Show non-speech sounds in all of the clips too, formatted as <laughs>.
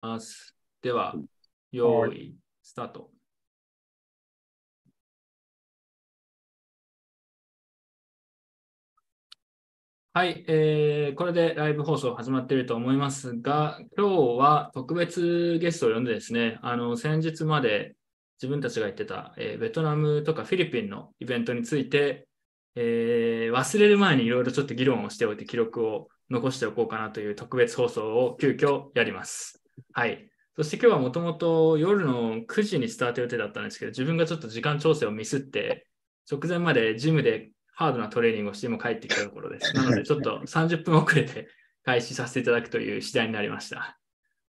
ます。では、用意、スタート。はい、えー、これでライブ放送始まっていると思いますが、今日は特別ゲストを呼んでですね、あの先日まで自分たちが言ってた、えーベトナムとかフィリピンのイベントについて、えー忘れる前にいろいろちょっと議論をしておいて記録を残しておこうかなという特別放送を急遽やります。はい。そして今日はもともと夜の9時にスタート予定だったんですけど、自分がちょっと時間調整をミスって、直前までジムでハードなトレーニングをして今帰ってきたところです。なのでちょっと30分遅れて開始させていただくという次第になりました。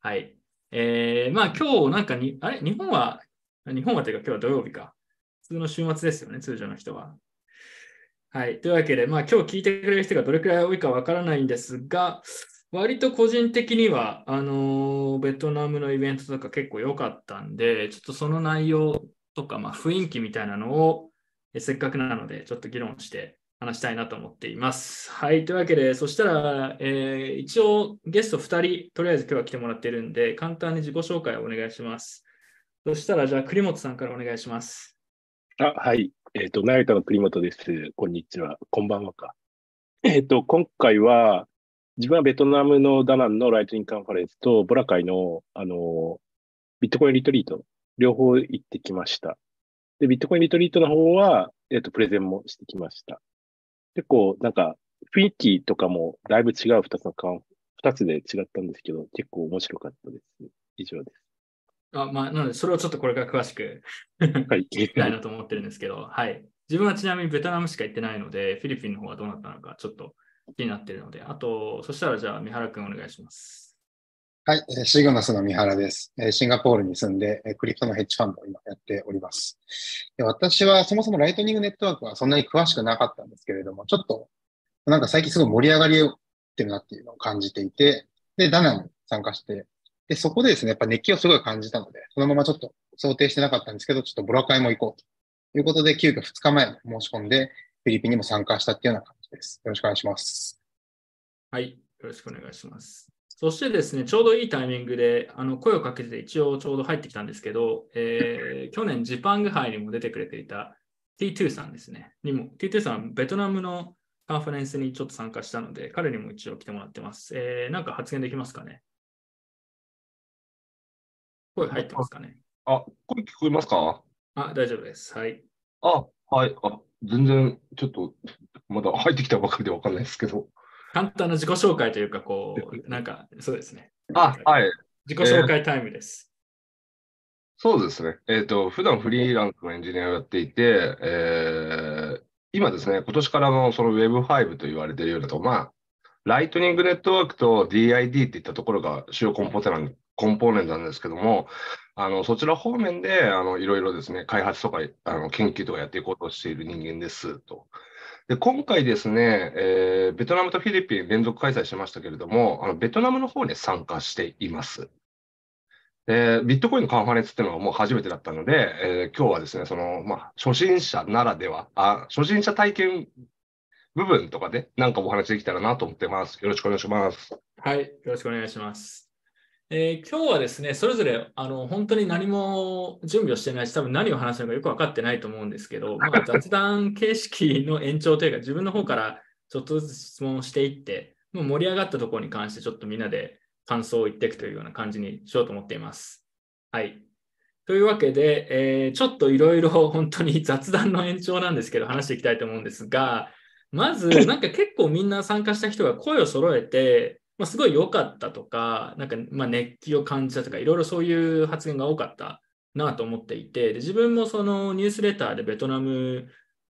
はい。えー、まあ今日なんかに、あれ？日本は、日本はというか今日は土曜日か。普通の週末ですよね、通常の人は。はい。というわけで、まあ今日聞いてくれる人がどれくらい多いかわからないんですが、割と個人的には、あのベトナムのイベントとか結構良かったんで、ちょっとその内容とか、まあ、雰囲気みたいなのを、えせっかくなので、ちょっと議論して話したいなと思っています。はい。というわけで、そしたら、えー一応ゲスト2人、とりあえず今日は来てもらってるんで、簡単に自己紹介をお願いします。そしたら、じゃあ、栗本さんからお願いします。あ、はい。えっ、と、成田の栗本です。こんにちは。こんばんはか。えっ、と、今回は、自分はベトナムのダナンのライトニングカンファレンスと、ボラカイの、あの、ビットコインリトリート、両方行ってきました。で、ビットコインリトリートの方は、えっ、と、プレゼンもしてきました。結構、なんか、雰囲気とかもだいぶ違う二つのカン、二つで違ったんですけど、結構面白かったです。以上です。あまあ、なので、それをちょっとこれから詳しくはい。<laughs> 聞きたいなと思ってるんですけど、はい。自分はちなみにベトナムしか行ってないので、フィリピンの方はどうなったのかちょっと気になってるので、あと、そしたらじゃあ、三原君お願いします。はい、シグナスの三原です。シンガポールに住んで、クリプトのヘッジファンドを今やっております。で私はそもそもライトニングネットワークはそんなに詳しくなかったんですけれども、ちょっとなんか最近すごい盛り上がりをってるなっていうのを感じていて、で、ダナに参加して、で、そこでですね、やっぱ熱気をすごい感じたので、そのままちょっと想定してなかったんですけど、ちょっとボラ会も行こうということで、急遽2日前申し込んで、ィリピンにも参加したっていうような感じです。よろしくお願いします。はい。よろしくお願いします。そしてですね、ちょうどいいタイミングであの声をかけて一応ちょうど入ってきたんですけど、えー <laughs> 去年ジパング杯にも出てくれていた T2 さんですね。にも T2 さんはベトナムのカンファレンスにちょっと参加したので、彼にも一応来てもらってます。えーなんか発言できますかね？声入ってますかね？あ、声聞こえますか？あ、大丈夫です。はい。あ、はい。あ、全然、ちょっと、まだ入ってきたばかりでわかんないですけど。簡単な自己紹介というか、こう、なんか、そうですね。あ、はい。自己紹介タイムです。そうですね。えっと、普段フリーランスのエンジニアをやっていて、えー今ですね、今年からのその Web5 と言われているようなと、まあ、ライトニングネットワークと DID っていったところが主要コンポーネントコンポーネントなんですけども、あの、そちら方面で、あの、いろいろですね、開発とか、あの、研究とかやっていこうとしている人間ですと。で、今回ですね、えーベトナムとフィリピン連続開催しましたけれども、あの、ベトナムの方に参加しています。で、ビットコインのカンファレンスっていうのはもう初めてだったので、えー今日はですね、その、まあ、初心者ならでは、あ、初心者体験部分とかで、なんかお話できたらなと思ってます。よろしくお願いします。はい、よろしくお願いします。えー今日はですね、それぞれあの本当に何も準備をしてないし、多分何を話すのかよく分かってないと思うんですけど、<laughs> まあ、雑談形式の延長というか、自分の方からちょっとずつ質問をしていって、もう盛り上がったところに関して、ちょっとみんなで感想を言っていくというような感じにしようと思っています。はい。というわけで、えーちょっといろいろ本当に雑談の延長なんですけど、話していきたいと思うんですが、まず、なんか結構みんな参加した人が声を揃えて、まあ、すごい良かったとか、なんかま熱気を感じたとか、いろいろそういう発言が多かったなと思っていて、で自分もそのニュースレターでベトナム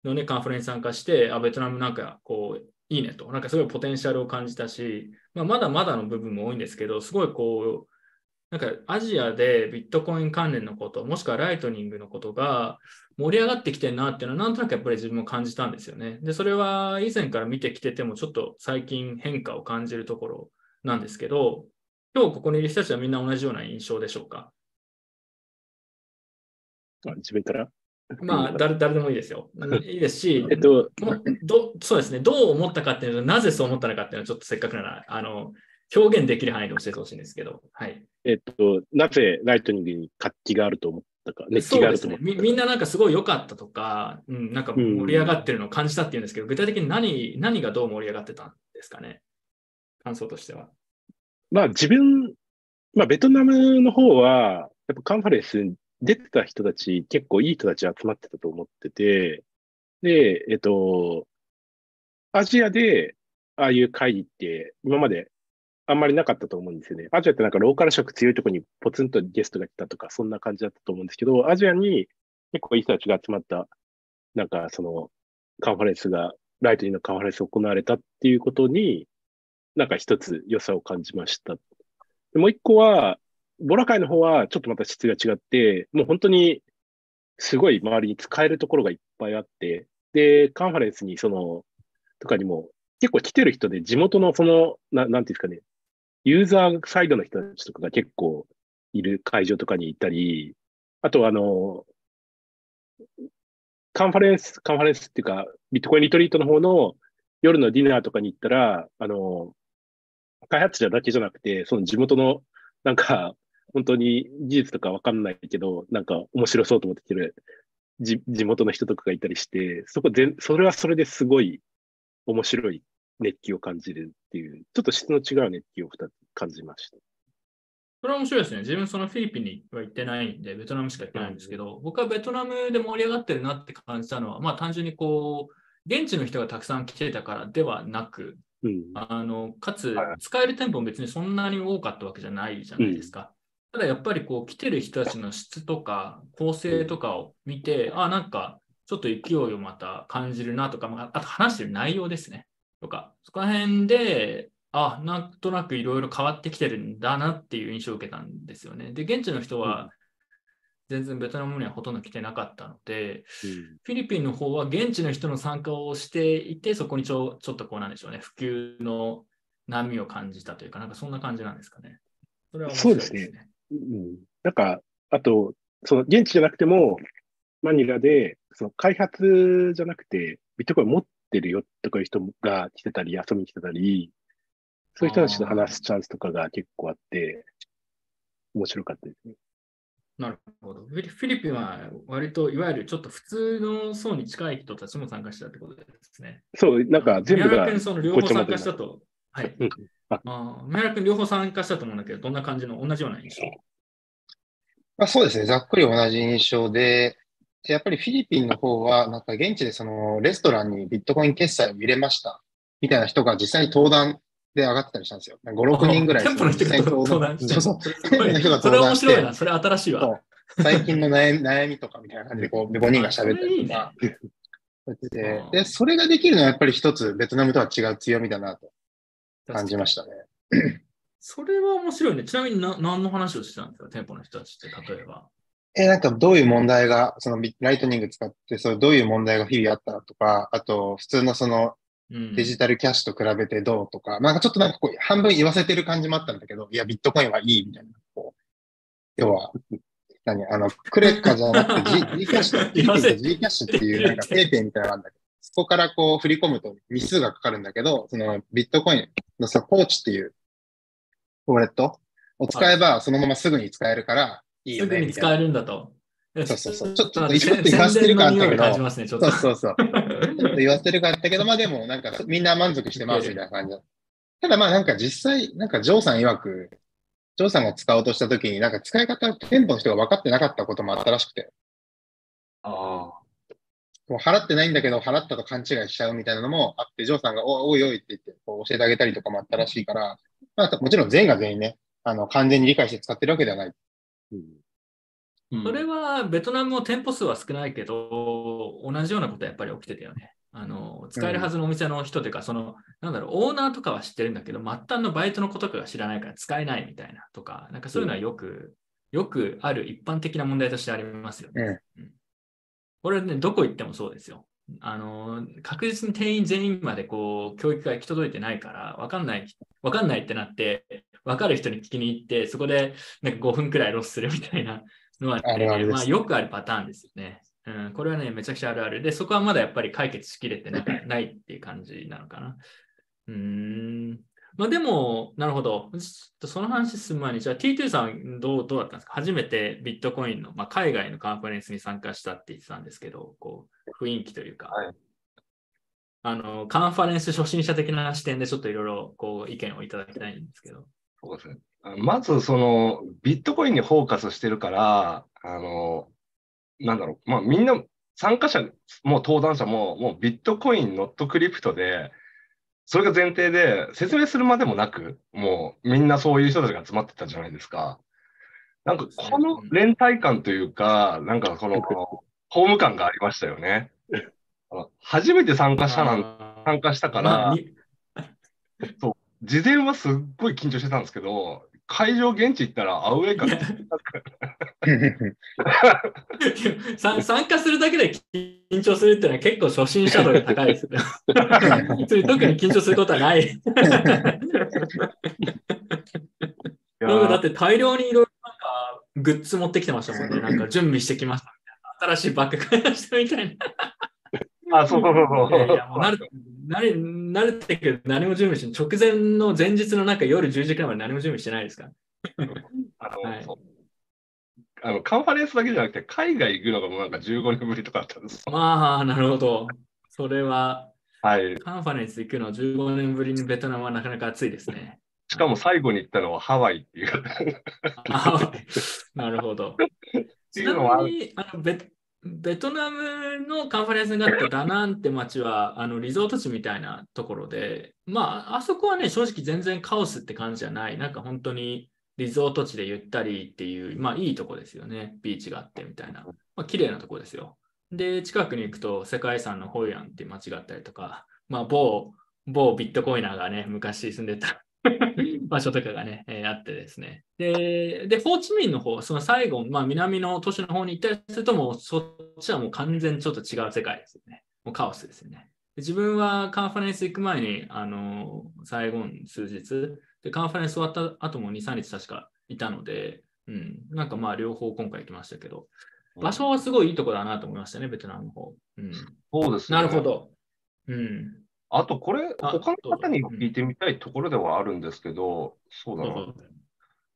のね、カンファレンス参加して、あ、ベトナムなんかこう、いいねと、なんかすごいポテンシャルを感じたし、まあ、まだまだの部分も多いんですけど、すごいこう、なんかアジアでビットコイン関連のこと、もしくはライトニングのことが盛り上がってきてるなっていうのは、なんとなくやっぱり自分も感じたんですよね。で、それは以前から見てきてても、ちょっと最近変化を感じるところなんですけど、今日ここにいる人たちはみんな同じような印象でしょうか？あ自分から？まあ、誰誰でもいいですよ。いいですし、<laughs> えっと、どそうですね、どう思ったかっていうのと、なぜそう思ったのかっていうのは、ちょっとせっかくなら、あの、表現できる範囲で教えてほしいんですけど、はい。えっと、なぜライトニングに活気があると思ったか、熱気があると思ったねみ。みんななんかすごい良かったとか、うん、なんか盛り上がってるのを感じたっていうんですけど、具体的に何何がどう盛り上がってたんですかね？感想としては。まあ自分、まあベトナムの方は、やっぱカンファレンスに出てた人たち、結構いい人たち集まってたと思ってて、で、えっと、アジアでああいう会議って今まであんまりなかったと思うんですよね。アジアってなんかローカル色強いところにポツンとゲストが来たとか、そんな感じだったと思うんですけど、アジアに結構いい人たちが集まった、なんかそのカンファレンスが、ライトニングのカンファレンスが行われたっていうことに、なんか一つ良さを感じました。でもう一個は、ボラ会の方はちょっとまた質が違って、もう本当にすごい周りに使えるところがいっぱいあって、で、カンファレンスにその、とかにも結構来てる人で地元のその、ななんていうんですかね、ユーザーサイドの人たちとかが結構いる会場とかにいたり、あとあの、カンファレンス、カンファレンスっていうか、ビットコインリトリートの方の夜のディナーとかに行ったら、あの、開発者だけじゃなくて、その地元の、なんか、本当に技術とかわかんないけど、なんか面白そうと思ってきてる地地元の人とかがいたりして、そこ全、それはそれですごい面白い熱気を感じるっていう、ちょっと質の違う熱気を二つ感じました。それは面白いですね。自分そのフィリピンには行ってないんで、ベトナムしか行ってないんですけど、僕はベトナムで盛り上がってるなって感じたのは、まあ単純にこう、現地の人がたくさん来てたからではなく、うん。あの、かつはい、使える店舗も別にそんなに多かったわけじゃないじゃないですか。ただやっぱりこう、来てる人たちの質とか、構成とかを見て、あ、なんか、ちょっと勢いをまた感じるなとか、まああと話してる内容ですね。とか、そこら辺で、あ、なんとなくいろいろ変わってきてるんだなっていう印象を受けたんですよね。で、現地の人は全然ベトナムにはほとんど来てなかったので、フィリピンの方は現地の人の参加をしていて、そこにちょちょっとこうなんでしょうね、普及の波を感じたというか、なんかそんな感じなんですかね。それは面白いですね。そううん。なんか、あと、その現地じゃなくても、マニラで、その開発じゃなくて、ビットコイン持ってるよとかいう人が来てたり、遊びに来てたり、そういう人たちと話すチャンスとかが結構あって、面白かったですね。なるほど。フィリフィリピンは割といわゆるちょっと普通の層に近い人たちも参加したってことですね。そう、なんか全部がその両方参加したと。はい。うんあ宮原君、両方参加したと思うんだけど、どんな感じの同じような印象まあ、そうですね。ざっくり同じ印象で、やっぱりフィリピンの方は、なんか現地でそのレストランにビットコイン決済を入れました、みたいな人が実際に登壇で上がってたりしたんですよ。5、6人ぐらい。店舗の人が登壇してそうそう。それ面白いな。それ新しいわ。最近の悩み悩みとかみたいな感じで、こう、5人が喋ったりとか。そやっててうんで、それができるのはやっぱり一つベトナムとは違う強みだなと感じましたね。<clears throat> それは面白いね。ちなみにな何の話をしてたんですか？店舗の人たちって、例えば。え、なんかどういう問題が、そのビライトニング使って、そうどういう問題が日々あったとか、あと普通のそのうんデジタルキャッシュと比べてどうとか、なんかちょっとなんかこう半分言わせてる感じもあったんだけど、いや、ビットコインはいいみたいな。こう要は、何あの、クレカじゃなくて G, <laughs> GCash だ、言わせ G キャッシュっていうなんかペイペイみたいなのがあるんだけど、そこからこう振り込むと日数がかかるんだけど、そのビットコインのさ、ポーチっていうウォレットを使えばそのまますぐに使えるからいいよね。すぐに使えるんだと。そうそうそうちょっとちょっと言わせてる感あったけどね、ちょっと。そうそうそう。ちょっと言わせてるかあったけど、まあでもなんかみんな満足してますみたいな感じた。ただまあなんか実際、なんかジョーさん曰く、ジョーさんが使おうとしたときに、なんか使い方、店舗の人が分かってなかったこともあったらしくて、あもう払ってないんだけど、払ったと勘違いしちゃうみたいなのもあって、ジョーさんがおおいおいって言ってこう教えてあげたりとかもあったらしいから、まあもちろん全員が全員ね、あの完全に理解して使ってるわけではない。うんうんそれはベトナムも店舗数は少ないけど、同じようなことはやっぱり起きてたよね。あの使えるはずのお店の人というか、その、なんだろう、オーナーとかは知ってるんだけど、末端のバイトのことかが知らないから使えないみたいなとか、なんかそういうのはよく、よくある一般的な問題としてありますよね。うんこれね、どこ行ってもそうですよ。あの、確実に店員全員までこう、教育が行き届いてないから、わかんない、わかんないってなって、わかる人に聞きに行って、そこでなんか5分くらいロスするみたいなのは、ね、あるあるですまあ、よくあるパターンですよね。うん、これはね、めちゃくちゃあるある。で、そこはまだやっぱり解決しきれてな <laughs> ないっていう感じなのかな。うーん。まあでも、なるほど。その話する前に、じゃあ T2 さんどうどうだったんですか？初めてビットコインの、まあ、海外のカンファレンスに参加したって言ってたんですけど、こう雰囲気というか、はいあの、カンファレンス初心者的な視点でちょっといろいろこう意見をいただきたいんですけど。そうですね。あまず、その、ビットコインにフォーカスしてるから、あの、なんだろう、まあ、みんな、参加者も登壇者も、もうビットコイン、ノットクリプトで、それが前提で、説明するまでもなく、もうみんなそういう人たちが集まってたじゃないですか。なんか、この連帯感というか、なんかこの、ホーム感がありましたよね。初めて参加者なん参加したから、まあに事前はすっごい緊張してたんですけど、会場現地行ったらアウェー感いやさ参加するだけで緊張するっていうのは結構初心者度が高いですね。特に緊張することはない。なんかだって大量にいろいろなんかグッズ持ってきてましたもんね。なんか準備してきましたみたいな。新しいバッグ買いましたみたいな。あ、そうそうそうそう。いやいやもう慣れて慣れ慣れてるけど何も準備して直前の前日のなんか夜10時くらいまで何も準備してないですか？ら。あの、はいあのカンファレンスだけじゃなくて、海外行くのがもうなんか15年ぶりとかだったんですよ。まあ、なるほど。それははい。カンファレンス行くの15年ぶりにベトナムはなかなか暑いですね。しかも最後に行ったのはハワイっていう。あなるほど。<laughs> あのベベトナムのカンファレンスがあったダナンって街はあのリゾート地みたいなところで、まあ、あそこはね、正直全然カオスって感じじゃない。なんか本当にリゾート地でゆったりっていう、まあいいとこですよね。ビーチがあってみたいな。まあ綺麗なとこですよ。で、近くに行くと世界遺産のホイアンっていう街があったりとか、まあ某、某ビットコイナーがね、昔住んでた場所とかがね、えーあってですね。で、で、ホーチミンの方、その最後、まあ南の都市の方に行ったりすると、もうそっちはもう完全にちょっと違う世界ですよね。もうカオスですよね。で自分はカンファレンス行く前に、あの、最後の数日、で、カンファレンス終わった後も2、3日確かいたので、うん、なんかまあ両方今回行きましたけど、場所はすごいいいとこだなと思いましたね、ベトナムの方。うん、そうですね。なるほ。ど。うん。あと、これ、あ他の方に聞いてみたいところではあるんですけど、そうだな。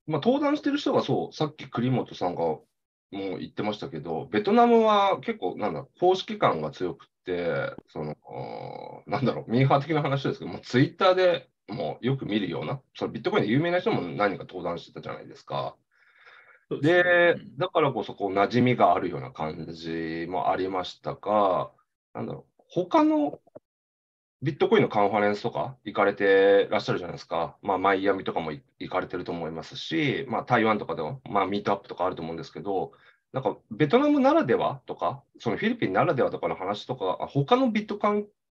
まあ、登壇してる人がそう、さっき栗本さんがもう言ってましたけど、ベトナムは結構、なんだ、公式感が強くって、その、なんだろう、ミーハー的な話ですけど、もうツイッターでもうよく見るような、そのビットコインで有名な人も何か登壇してたじゃないですか。でね、だからこそ、こう、馴染みがあるような感じもありましたが、なんだろう、他のビットコインのカンファレンスとか行かれてらっしゃるじゃないですか。まあ、マイアミとかも行行かれてると思いますし、まあ、台湾とかでも、まあ、ミートアップとかあると思うんですけど、なんか、ベトナムならではとか、そのフィリピンならではとかの話とか、あ他のビット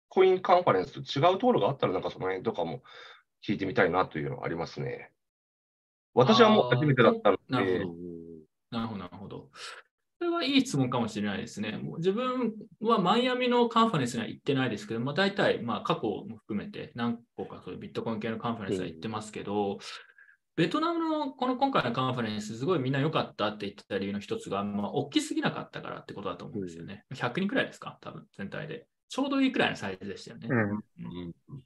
コインカンファレンスと違うところがあったら、なんかその辺とかも聞いてみたいなというのはありますね。私はもう初めてだったのでなるほど、なるほど。それはいい質問かもしれないですね。もう自分はマイアミのカンファレンスには行ってないですけど、まあ、大体、まあ、過去も含めて何個かそういうビットコイン系のカンファレンスは行ってますけど、ベトナムのこの今回のカンファレンス、すごいみんな良かったって言ってた理由の一つが、まあ、大きすぎなかったからってことだと思うんですよね。100人くらいですか、多分全体で。ちょうどいいくらいのサイズでしたよね。うんうん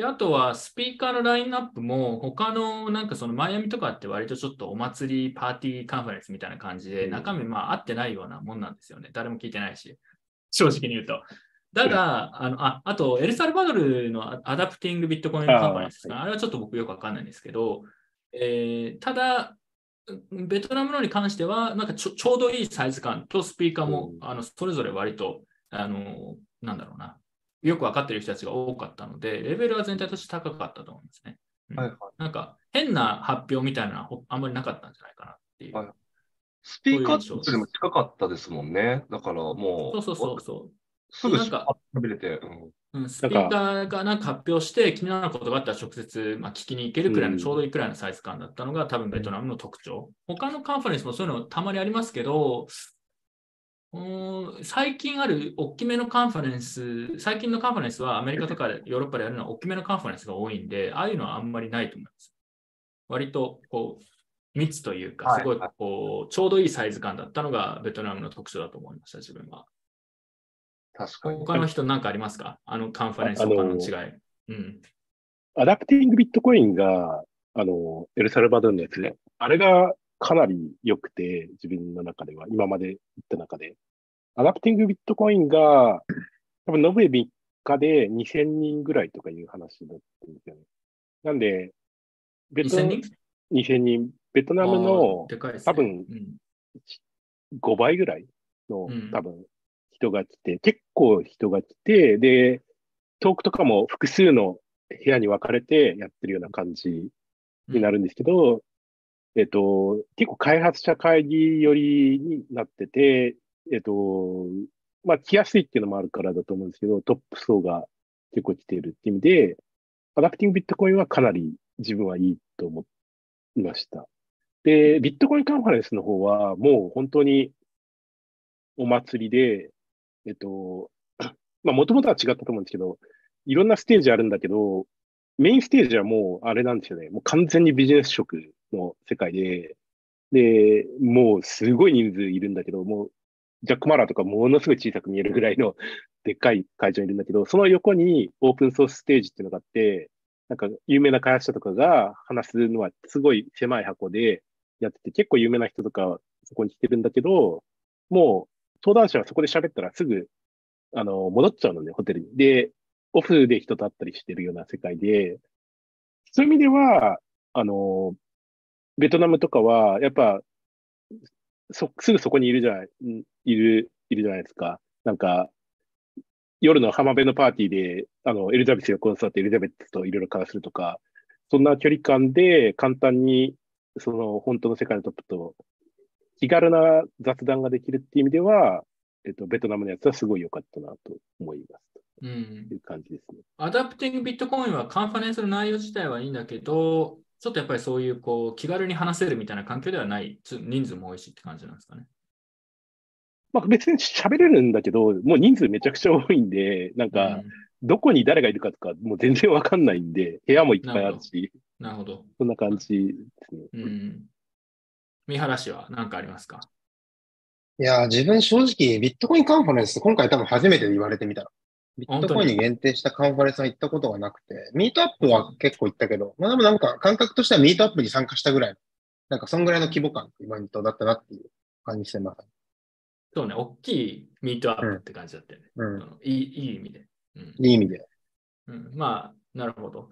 で、あとはスピーカーのラインナップも他のなんかそのマイアミとかって割とちょっとお祭りパーティーカンファレンスみたいな感じでうん中身まあ合ってないようなもんなんですよね。誰も聞いてないし。<laughs> 正直に言うと。ただ、あのああと、エルサルバドルのアアダプティングビットコインカンファレンスですかあれはちょっと僕よくわかんないんですけど、えーただ、ベトナムのに関しては、なんかちょちょうどいいサイズ感とスピーカーも、うんあのそれぞれ割と、あの、なんだろうな、よくわかってる人たちが多かったので、レベルは全体として高かったと思うんですね。うんはいはいなんか変な発表みたいなのはほあんまりなかったんじゃないかなっていう。はいスピーカー値でも近かったですもんね。だからもう、そうそうそうそすぐなんか喋れて、うんう。うん、スピーカーがなんか発表して気になることがあったら直接、まあ、聞きに行けるくらいのうんちょうどいいくらいのサイズ感だったのが多分ベトナムの特徴。他のカンファレンスもそういうのたまにありますけど、最近ある大きめのカンファレンス、最近のカンファレンスはアメリカとかヨーロッパでやるのは大きめのカンファレンスが多いんで、ああいうのはあんまりないと思います。割とこう密というか、はいすごいこうちょうどいいサイズ感だったのがベトナムの特徴だと思いました、自分は。確かに。他の人何かありますか？あのカンファレンスああの違い。うん。アダプティングビットコインが、あの、エルサルバドルのやつね。あれがかなり良くて、自分の中では、今まで言った中で。アダプティングビットコインが、多分延べ3日で2000人ぐらいとかいう話だったんですよね。なんで、ベト2000人？2000人、ベトナムのね。多分うん。5倍ぐらいのうん。多分人が来て、結構人が来て、で、トークとかも複数の部屋に分かれてやってるような感じになるんですけど、えっと、結構開発者会議寄りになってて、えっと、まあ来やすいっていうのもあるからだと思うんですけど、トップ層が結構来ているっていう意味で、アダプティングビットコインはかなり自分はいいと思いました。で、ビットコインカンファレンスの方はもう本当にお祭りで、えっと、<coughs> まあもともとは違ったと思うんですけど、いろんなステージあるんだけど、メインステージはもうあれなんですよね。もう完全にビジネス色の世界で、で、もうすごい人数いるんだけど、もうジャック・マラーとかものすごい小さく見えるぐらいの <laughs> でっかい会場にいるんだけど、その横にオープンソースステージっていうのがあって、なんか有名な開発者とかが話すのはすごい狭い箱でやってて、結構有名な人とかそこに来てるんだけど、もう登壇者はそこで喋ったらすぐ、あの、戻っちゃうのね、ホテルに。で、オフで人と会ったりしてるような世界で、そういう意味では、あの、ベトナムとかは、やっぱ、そ、すぐそこにいるじゃない、んいる、いるじゃないですか。なんか、夜の浜辺のパーティーで、あの、エリザベス横に座ってエリザベスといろいろ交わするとか、そんな距離感で簡単に、その、本当の世界のトップと気軽な雑談ができるっていう意味では、えっと、ベトナムのやつはすごい良かったなと思います。うんという感じですね。アダプティングビットコインはカンファレンスの内容自体はいいんだけど、ちょっとやっぱりそういうこう気軽に話せるみたいな環境ではない、つ人数も多いしって感じなんですかね。まあ別に喋れるんだけど、もう人数めちゃくちゃ多いんで、なんか、うんどこに誰がいるかとか、もう全然わかんないんで、部屋もいっぱいあるし、なるほど。そんな感じですね。うん。三原氏は何かありますか？いやー、自分正直ビットコインカンファレンス、今回多分初めて言われてみたら。ビットコインに限定したカンファレンスは行ったことがなくて、ミートアップは結構行ったけど、まあでもなんか感覚としてはミートアップに参加したぐらいの、なんかそんぐらいの規模感、イベントだったなっていう感じしてます。そうね、大きいミートアップって感じだったよね。うん。いいいい意味で。うんいい意味で。うん、まあ、なるほど。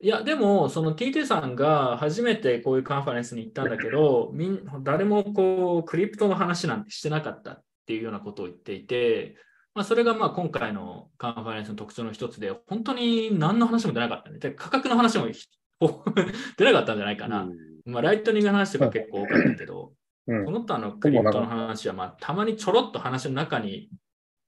いや、でも、その TT さんが初めてこういうカンファレンスに行ったんだけど、みん誰もこう、クリプトの話なんてしてなかったっていうようなことを言っていて、まあ、それがまあ今回のカンファレンスの特徴の一つで、本当に何の話も出なかったね。で価格の話もひ <laughs> 出なかったんじゃないかな。うんまあ、ライトニングの話とか結構多かったけど、うんこ。の他のクリプトの話は、まあ、たまにちょろっと話の中に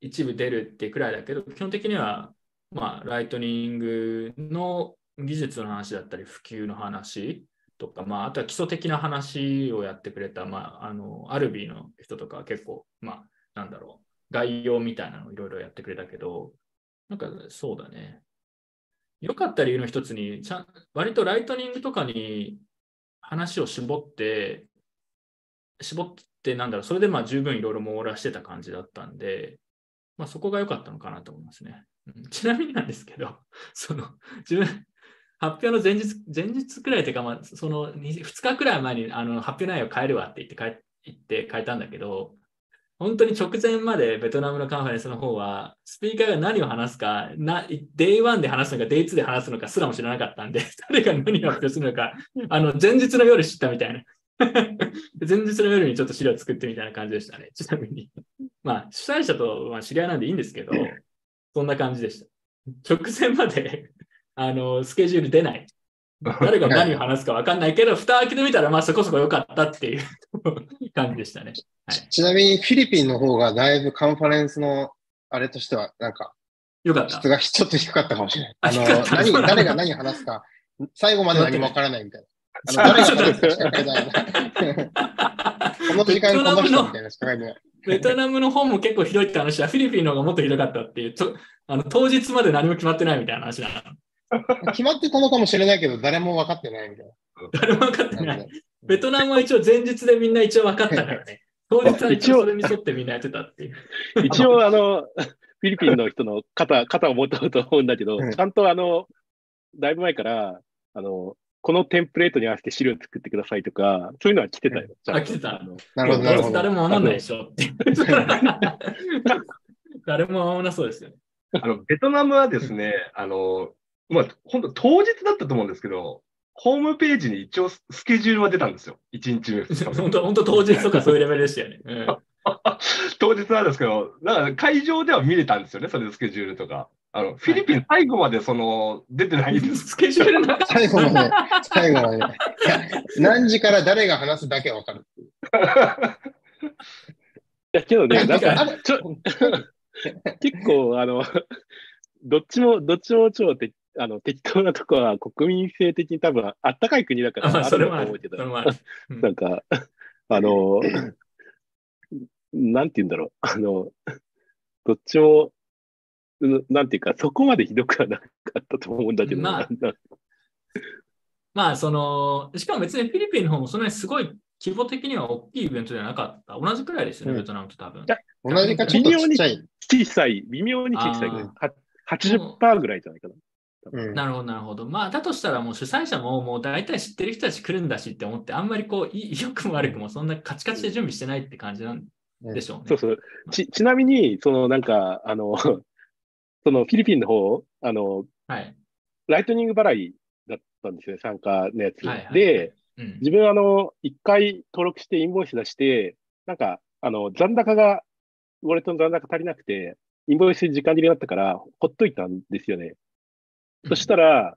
一部出るってくらいだけど、基本的には、まあ、ライトニングの技術の話だったり、普及の話とか、まあ、あとは基礎的な話をやってくれた、まあ、あの、アルビーの人とかは結構、まあ、なんだろう、概要みたいなのをいろいろやってくれたけど、なんかそうだね。良かった理由の一つに、ちゃん割とライトニングとかに話を絞って、絞って、なんだろう、それでまあ十分いろいろ網羅してた感じだったんで、まあそこが良かったのかなと思いますね。ちなみになんですけど、<laughs> その、自分、発表の前日、前日くらいというか、まあ、その 2, 日くらい前にあの発表内容変えるわって言って変え言って変えたんだけど、本当に直前までベトナムのカンファレンスの方は、スピーカーが何を話すか、な Day1 で話すのか Day2 で話すのかすらも知らなかったんで、<laughs> 誰が何を発表するのか、あの、前日の夜知ったみたいな。<laughs> 前日の夜にちょっと資料作ってみたいな感じでしたね。<laughs> ちなみに。まあ、主催者とま知り合いなんでいいんですけど、そんな感じでした。直前まで、あの、スケジュール出ない。<laughs> 誰が何を話すか分かんないけど、蓋開けてみたら、まあそこそこ良かったっていう <laughs> 感じでしたね。はい。ちなみにフィリピンの方がだいぶカンファレンスのあれとしては、なんかよかった質。がちょっと低かったかもしれない。あの、何、誰が何話すか、最後まで何もわからないみたいな。<laughs> あの、誰が話すかしか書いてない。この時間この人みたいなしか書いてない。ベトナムの本も結構ひどいって話は、フィリピンの方がもっとひどかったっていう、とあの当日まで何も決まってないみたいな話なの。<laughs> 決まってたのかもしれないけど、誰も分かってないみたい誰も分かってな。ない。ベトナムは一応前日でみんな一応分かったからね。<laughs> 当日は一応それに沿ってみんなやってたっていう。<laughs> 一応、あの、フィリピンの人の肩、肩を持とうと思うんだけど、うんちゃんとあの、だいぶ前から、あの、このテンプレートに合わせて資料作ってくださいとか、そういうのは来てたよ。あ来てたあのなるほど、なるほど。誰も守んないでしょって。誰も守らなそうですよね。あの、ベトナムはですね、あの、まあ、本当当日だったと思うんですけど、ホームページに一応ススケジュールは出たんですよ。1日目、2日目 <laughs> 本当、本当当日とかそういうレベルでしたよね。うん <laughs> 当日なんですけど、だから会場では見れたんですよね、それでスケジュールとか。あの、フィリピン最後までその、出てないです。<laughs> スケジュールなか最後まで、最後まで。いや何時から誰が話すだけわかるっていや、けどね、なんか、ちょ結構、あの、どっちも、どっちも超てあの適当なとこは国民性的に多分あったかい国だかあまあ、らあるそれはあると思うけど、それもある。<laughs> うんなんか、あの、なんて言うんだろう、あの、どっちも、うなんていうか、そこまでひどくはなかったと思うんだけど、まあなまあ、その、しかも別にフィリピンの方もそんなにすごい規模的には大きいイベントじゃなかった。同じくらいですよね、うんベトナムと多分。や同じかちょっとちっちゃい。小さい、微妙に小さいぐらいあは80%ぐらいじゃないかな。うんなるほど、なるほど。まあ、だとしたらもう主催者ももう大体知ってる人たち来るんだしって思って、あんまりこう、い良くも悪くもそんなカチカチで準備してないって感じなんでしょうね。そうそう。ち、ちなみに、そのなんか、あの、<laughs> そのフィリピンの方、あの、はい。ライトニング払いだったんですよね、参加のやつ。はいはいで、うん、自分あの、一回登録してインボイス出して、なんか、あの、残高が、ウォレットの残高足りなくて、インボイス時間切れだったから、ほっといたんですよね。そしたら、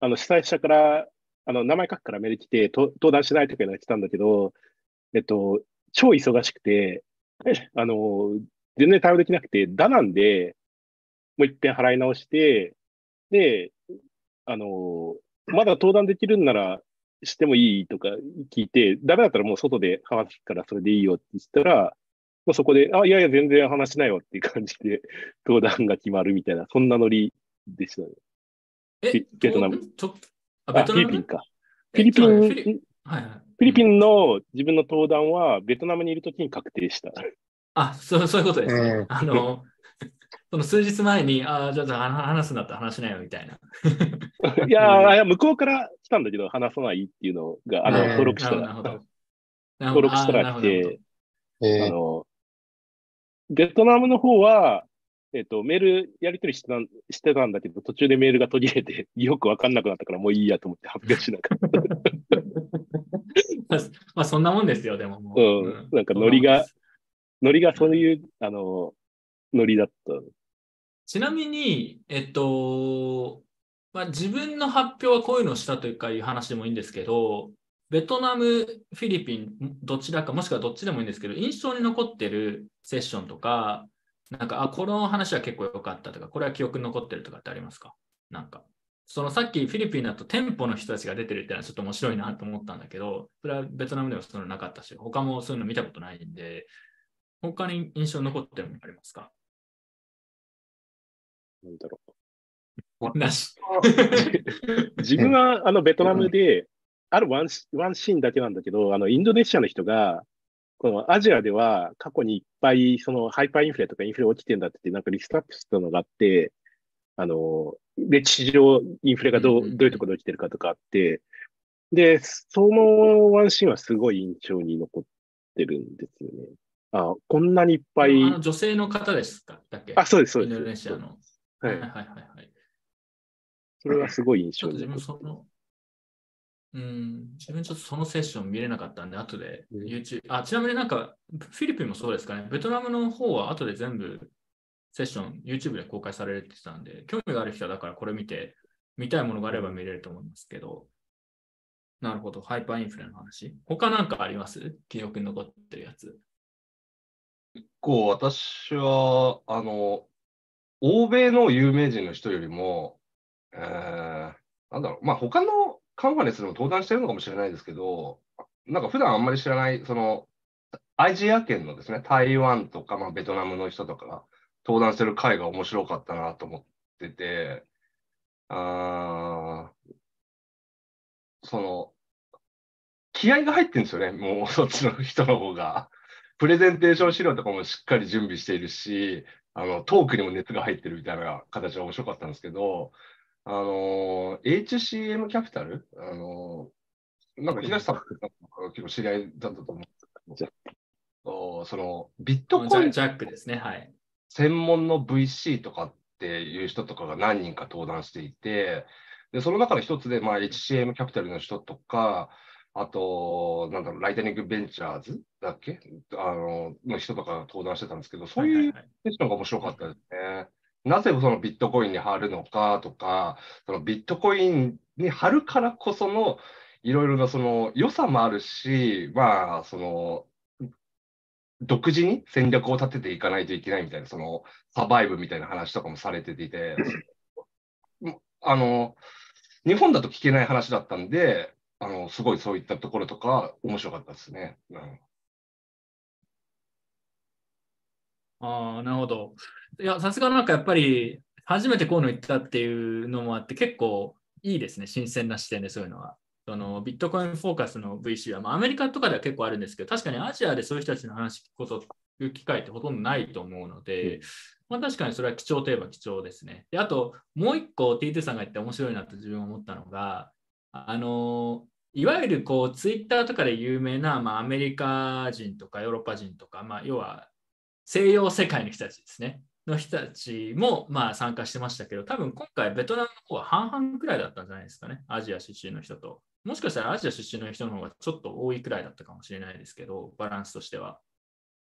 あの、主催者から、あの、名前書くからメール来て、登壇しないとかいうのが来たんだけど、えっと、超忙しくて、<laughs> あの、全然対応できなくて、だなんで、もう一遍払い直して、で、あの、まだ登壇できるんならしてもいいとか聞いて、ダメだったらもう外で話すからそれでいいよって言ったら、もうそこで、あ、いやいや、全然話しないよっていう感じで、登壇が決まるみたいな、そんなノリでしたね。え、ベトナムととあ、あ、ベトナム？フィリピンか。フィリピン、はいはい。ィリピンの自分の登壇はベトナムにいるときに確定した。あ、そうそういうことですね。うんあの、<laughs> その数日前に、あじゃあじゃあ話すんだったら話しなよみたいな。<laughs> いやーいや、向こうから来たんだけど、話さないっていうのが、あの、うん登録したら、なるほど。なるほど登録したら来て、えーあの、ベトナムの方は、えっと、メールやり取りしてたんしてたんだけど、途中でメールが途切れて、<laughs> よくわかんなくなったから、もういいやと思って発表しなかった。<laughs> まあまあ、そんなもんですよ、でももう。うんなんかノリがノリがそういう、あの、ノリだった。ちなみに、えっと、まあ、自分の発表はこういうのをしたというかいう話でもいいんですけど、ベトナム、フィリピン、どちらか、もしくはどっちでもいいんですけど、印象に残ってるセッションとか、なんか、あ、この話は結構良かったとか、これは記憶に残ってるとかってありますか？なんか。そのさっきフィリピンだと店舗の人たちが出てるっていうのはちょっと面白いなと思ったんだけど、それはベトナムではそういうのなかったし、他もそういうの見たことないんで、他に印象に残ってるものありますか？なんだろなし。う。<laughs> 自分は、あの、ベトナムで、あるワンシワンシーンだけなんだけど、あの、インドネシアの人が、このアジアでは過去にいっぱい、そのハイパーインフレとかインフレ起きてんだって言って、なんかリストアップしたのがあって、あの、で、市場インフレがどう、どういうところで起きてるかとかあって、で、そのワンシーンはすごい印象に残ってるんですよね。あ、こんなにいっぱい女性の方ですか？だっけ？あ、そうです、そうです。インドネシアの。ははいいはいはいはい。それはすごい印象に自分その、うん、自分ちょっとそのセッション見れなかったんで、後で。うん。YouTube、あ、ちなみになんか、フィリピンもそうですかね。ベトナムの方は後で全部セッション YouTube で公開されるって言ってたんで、興味がある人はだからこれ見て、見たいものがあれば見れると思いますけど、なるほど、ハイパーインフレの話。他なんかあります？記憶に残ってるやつ。結構私は、あの、欧米の有名人の人よりも、えー、なんだろう、まあ他のカンファレンスでも登壇してるのかもしれないですけど、なんか普段あんまり知らない、その、アジア圏のですね、台湾とか、まあ、ベトナムの人とかが登壇してる回が面白かったなと思ってて、あその、気合が入ってるんですよね、もうそっちの人の方が。プレゼンテーション資料とかもしっかり準備しているし、あのトークにも熱が入ってるみたいな形が面白かったんですけど、あの、HCM キャピタル？あの、なんか東さん結構知り合いだったと思うんですけど、そのビットコインジャックですね。はい。専門の VC とかっていう人とかが何人か登壇していて、でその中の一つで、まあ、HCM キャピタルの人とか、あと、なんだろう、ライトニングベンチャーズだっけ？あのの人とかが登壇してたんですけど、そういうセッションが面白かったですね。なぜそのビットコインに貼るのかとか、そのビットコインに貼るからこそのいろいろなその良さもあるし、まあ、その独自に戦略を立てていかないといけないみたいな、そのサバイブみたいな話とかもされていて、あの、日本だと聞けない話だったんで、あの、すごいそういったところとか面白かったですね。うん、ああ、なるほど。いや、さすがなんかやっぱり、初めてこういうの言ったっていうのもあって、結構いいですね、新鮮な視点でそういうのは。そのビットコインフォーカスの VC は、まあ、アメリカとかでは結構あるんですけど、確かにアジアでそういう人たちの話聞くこという機会ってほとんどないと思うので、まあ、確かにそれは貴重といえば貴重ですね。で、あと、もう一個 T2 さんが言って面白いなと自分思ったのが、あの、いわゆるこうツイッターとかで有名な、まあ、アメリカ人とかヨーロッパ人とか、まあ、要は西洋世界の人たちですね。の人たちもまあ参加してましたけど、多分今回ベトナムの方は半々くらいだったんじゃないですかね。アジア出身の人と。もしかしたらアジア出身の人の方がちょっと多いくらいだったかもしれないですけど、バランスとしては。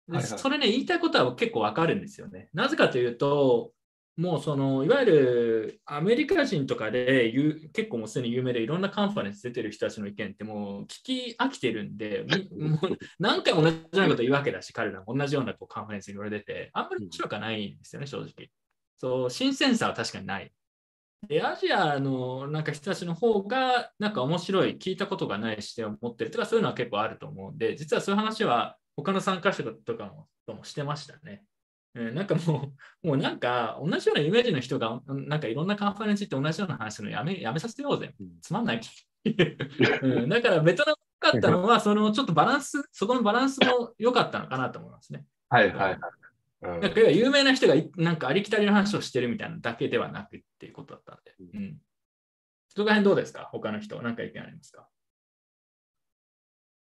でそれね、言いたいことは結構わかるんですよね。なぜかというと、もうそのいわゆるアメリカ人とかで結構もうすでに有名でいろんなカンファレンス出てる人たちの意見ってもう聞き飽きてるんで、<laughs> もう何回も同じようなこと言うわけだし、彼らも同じようなこうカンファレンスに言われてて、あんまり面白くはないんですよね、正直。そう、新鮮さは確かにない。で、アジアのなんか人たちの方がなんか面白い、聞いたことがない視点を持ってるとか、そういうのは結構あると思うんで、実はそういう話は他の参加者とかもともしてましたね。うん、なんかもう、<laughs> もうなんか同じようなイメージの人が、なんかいろんなカンファレンスって同じような話するのやめやめさせようぜ。つまんない。<laughs> うん、だからベトナム良かったのは、<laughs> そのちょっとバランス、そこのバランスも良かったのかなと思いますね。はいはいはい。うん、なんか有名な人がなんかありきたりの話をしてるみたいなだけではなくっていうことだったんで。うん。そこら辺どうですか？他の人、何か意見ありますか？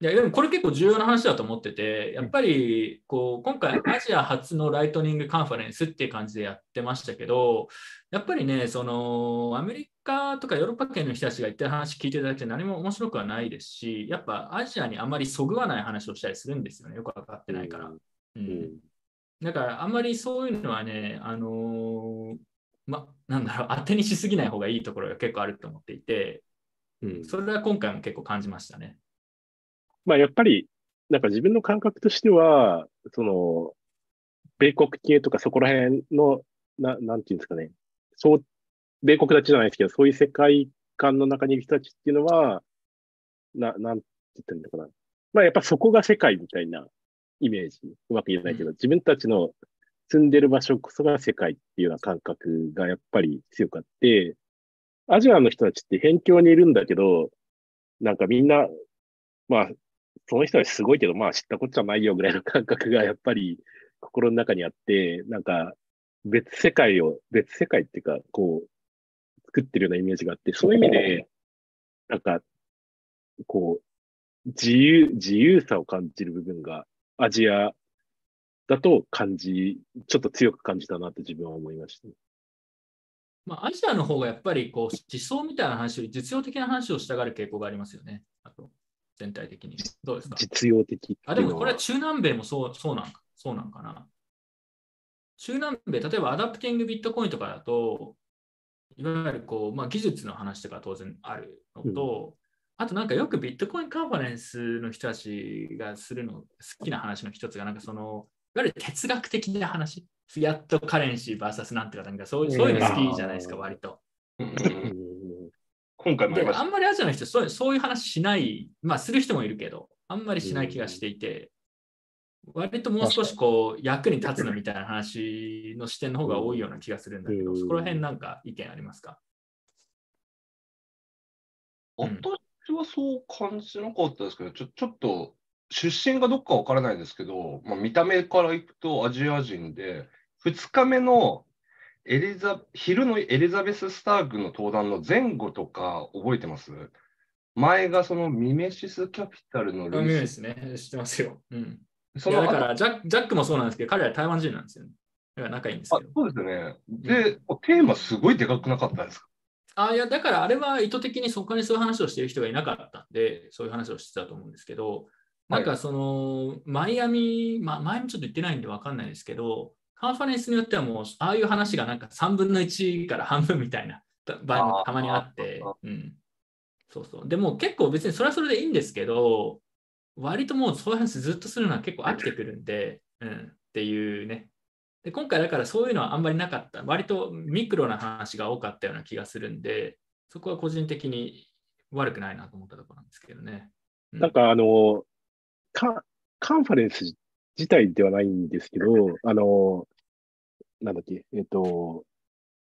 いやでもこれ結構重要な話だと思ってて、やっぱりこう今回アジア初のライトニングカンファレンスっていう感じでやってましたけど、やっぱりね、そのアメリカとかヨーロッパ圏の人たちが言ってる話聞いていただいて何も面白くはないですし、やっぱアジアにあまりそぐわない話をしたりするんですよね、よく分かってないから。うん、だからあんまりそういうのはね、あのー、ま、なんだろう、当てにしすぎない方がいいところが結構あると思っていて、うん、それは今回も結構感じましたね。まあ、やっぱり、なんか自分の感覚としては、その、米国系とかそこら辺の、ななんていうんですかね、そう、米国立ちじゃないですけど、そういう世界観の中にいる人たちっていうのは、な、なんて言ったらいいのかな。まあ、やっぱそこが世界みたいなイメージ。うまく言えないけど、自分たちの住んでる場所こそが世界っていうような感覚がやっぱり強くあって、アジアの人たちって辺境にいるんだけど、なんかみんな、まあ、その人はすごいけど、まあ知ったこっちゃないよぐらいの感覚がやっぱり心の中にあって、なんか別世界を、別世界っていうか、こう、作ってるようなイメージがあって、そういう意味で、なんか、こう、自由、自由さを感じる部分がアジアだと感じ、ちょっと強く感じたなって自分は思いました。まあ、アジアの方がやっぱりこう思想みたいな話より実用的な話をしたがる傾向がありますよね。全体的に。どうですか？実用的あ、でもこれは中南米もそうそうなんかそうなんかな。中南米、例えばアダプティングビットコインとかだと、いわゆるこう、まあ、技術の話とか当然あるのと、うん、あとなんかよくビットコインカンファレンスの人たちがするの好きな話の一つが、なんかその、いわゆる哲学的な話。フィアットカレンシー VS なんてか、なんかそうそういうの好きじゃないですか、割と。今回もあんまりアジアの人そうそういう話しない、まあする人もいるけど、あんまりしない気がしていて、割ともう少しこう役に立つのみたいな話の視点の方が多いような気がするんだけど、そこら辺なんか意見ありますか？私はそう感じなかったですけど、ちょちょっと出身がどっかわからないですけど、まあ、見た目からいくとアジア人で、2日目のエリザ、昼のエリザベス・スタークの登壇の前後とか覚えてます？前がそのミメシス・キャピタルのルイス。ですね。知ってますよ。うん。そのだからジャジャックもそうなんですけど、彼は台湾人なんですよね。だから仲いいんですけど。そうですね。で、うん、テーマすごいでかくなかったですか？あいや、だからあれは意図的にそこにそういう話をしている人がいなかったんで、そういう話をしてたと思うんですけど、なんかその、はい、マイアミ、まあ、前もちょっと言ってないんで分かんないですけど、カンファレンスによってはもう、ああいう話がなんか3分の1から半分みたいな場合もたまにあって、うん。そうそう。でも結構別にそれはそれでいいんですけど、割ともうそういう話ずっとするのは結構飽きてくるんで、うん、っていうね。で今回だからそういうのはあんまりなかった。割とミクロな話が多かったような気がするんで、そこは個人的に悪くないなと思ったところなんですけどね。うん、なんかあのカ、カンファレンス自体ではないんですけど、あの、なんだっけ、えっ、と、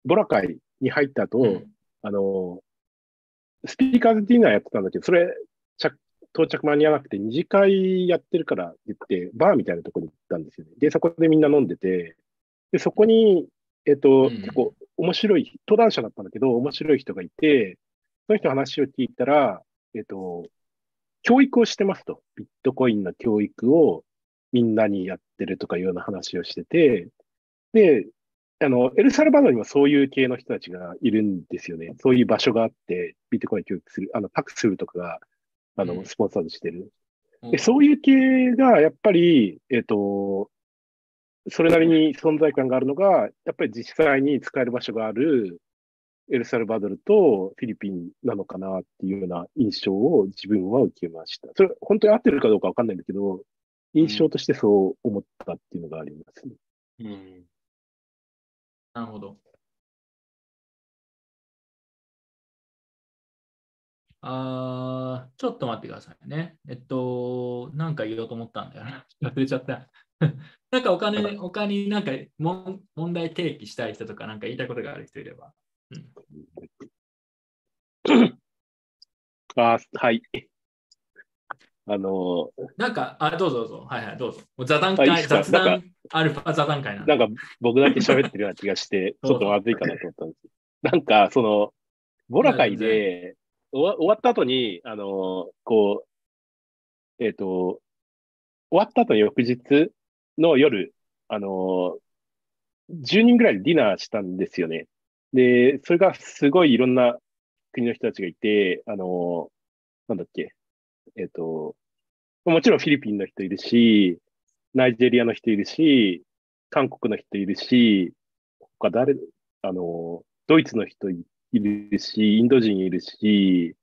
ボラ会に入った後、うん、あの、スピーカーズディナーやってたんだけど、それ、到着間に合わなくて、二次会やってるから言って、バーみたいなところに行ったんですよね。で、そこでみんな飲んでて、で、そこに、えっ、と、うん、結構面白い、登壇者だったんだけど、面白い人がいて、その人の話を聞いたら、えっ、と、教育をしてますと。ビットコインの教育をみんなにやってるとかいうような話をしてて、で、あの、エルサルバドルにもそういう系の人たちがいるんですよね。そういう場所があって、ビットコイン教育する、あの、パクスルとかが、あの、スポンサードしてる。で、そういう系が、やっぱり、えっ、ー、と、それなりに存在感があるのが、やっぱり実際に使える場所があるエルサルバドルとフィリピンなのかなっていうような印象を自分は受けました。それ、本当に合ってるかどうかわかんないんだけど、印象としてそう思ったっていうのがありますね。うん。なるほど。あちょっと待ってくださいね。えっと、なんか言おうと思ったんだよな。忘れちゃった。<laughs> なんかお金、他になんか問題提起したい人とか、なんか言いたいことがある人いれば。うん、<coughs> あ、はい。あのなんか、あ、どうぞどうぞ。はいはい、どうぞ。座談会、雑談、アルファ座談会なんなんか僕だけ喋ってるような気がして、<laughs> ちょっとまずいかなと思ったんです。なんか、その、ボラ会で、終わった後に、あの、こう、えっ、ー、と、終わった後に翌日の夜、あの、10人ぐらいでディナーしたんですよね。で、それがすごいいろんな国の人たちがいて、あの、なんだっけ、えっ、と、もちろんフィリピンの人いるし、ナイジェリアの人いるし、韓国の人いるし、他誰、あの、ドイツの人いるし、インド人いるし、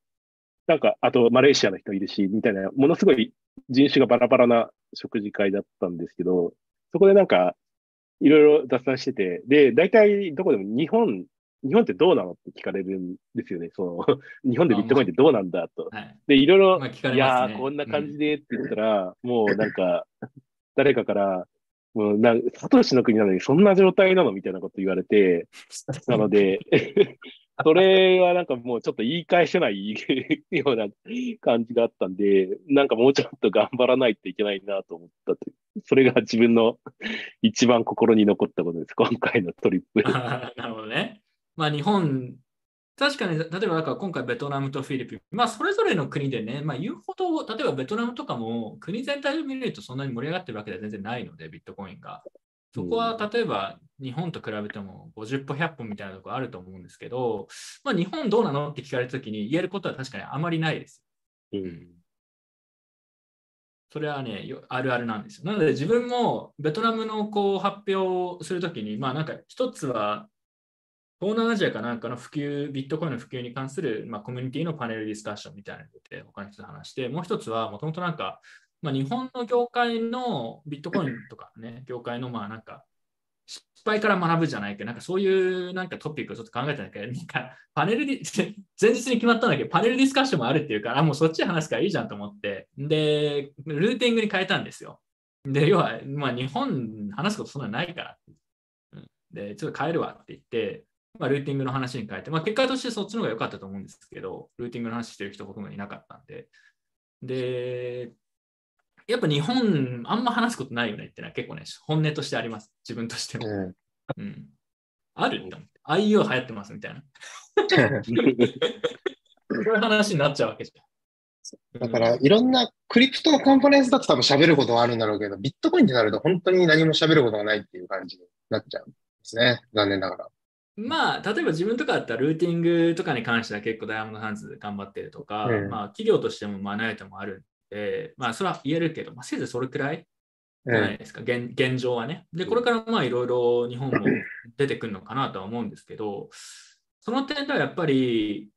なんか、あとマレーシアの人いるし、みたいな、ものすごい人種がバラバラな食事会だったんですけど、そこでなんか、いろいろ雑談してて、で、大体どこでも日本日本ってどうなのって聞かれるんですよね。その <laughs> 日本でビットコインってどうなんだと。で、いろいろ、まあね、いやー、こんな感じでって言ったら、うん、もうなんか、誰かから、もうな、サトシの国なのにそんな状態なのみたいなこと言われて、<laughs> なので、<laughs> それはなんかもうちょっと言い返せないような感じがあったんで、なんかもうちょっと頑張らないといけないなと思ったと。それが自分の一番心に残ったことです。今回のトリップ。なるほどね。まあ、日本、確かに、例えばだから今回ベトナムとフィリピン、まあ、それぞれの国でね、まあ、言うほど、例えばベトナムとかも国全体で見るとそんなに盛り上がってるわけでは全然ないので、ビットコインが。そこは例えば日本と比べても50歩100歩みたいなところあると思うんですけど、まあ、日本どうなのって聞かれたときに言えることは確かにあまりないです。うん、それはね、あるあるなんですよ。なので自分もベトナムのこう発表するときに、まあなんか一つは東南アジアかなんかの普及、ビットコインの普及に関する、まあ、コミュニティのパネルディスカッションみたいなので他の人と話して、もう一つはもともとなんか、まあ、日本の業界のビットコインとかね、業界のまあなんか失敗から学ぶじゃないけど、なんかそういうなんかトピックをちょっと考えたんだけど、なんかパネルディ、<laughs> 前日に決まったんだけど、パネルディスカッションもあるっていうから、もうそっち話すからいいじゃんと思って、で、ルーティングに変えたんですよ。で、要は、まあ日本話すことそんなないから。で、ちょっと変えるわって言って、まあ、ルーティングの話に変えて、まあ、結果としてそっちの方が良かったと思うんですけど、ルーティングの話してる人ほとんどいなかったんで。で、やっぱ日本、あんま話すことないよねってのは結構ね、本音としてあります。自分としても。うん、うん、あるって思って。IO 流行ってますみたいな。<laughs> そういう話になっちゃうわけじゃん。だから、いろんなクリプトのコンポーネンツだと多分喋ることはあるんだろうけど、ビットコインってなると本当に何も喋ることがないっていう感じになっちゃうんですね。残念ながら。まあ、例えば自分とかだったらルーティングとかに関しては結構ダイヤモンドハンズ頑張ってるとか、うんまあ企業としてもまあナイトもあるんで、まあそれは言えるけど、まあせいぜいそれくらいじゃないですか、現現状はね。で、これからまあいろいろ日本も出てくるのかなとは思うんですけど、その点ではやっぱり、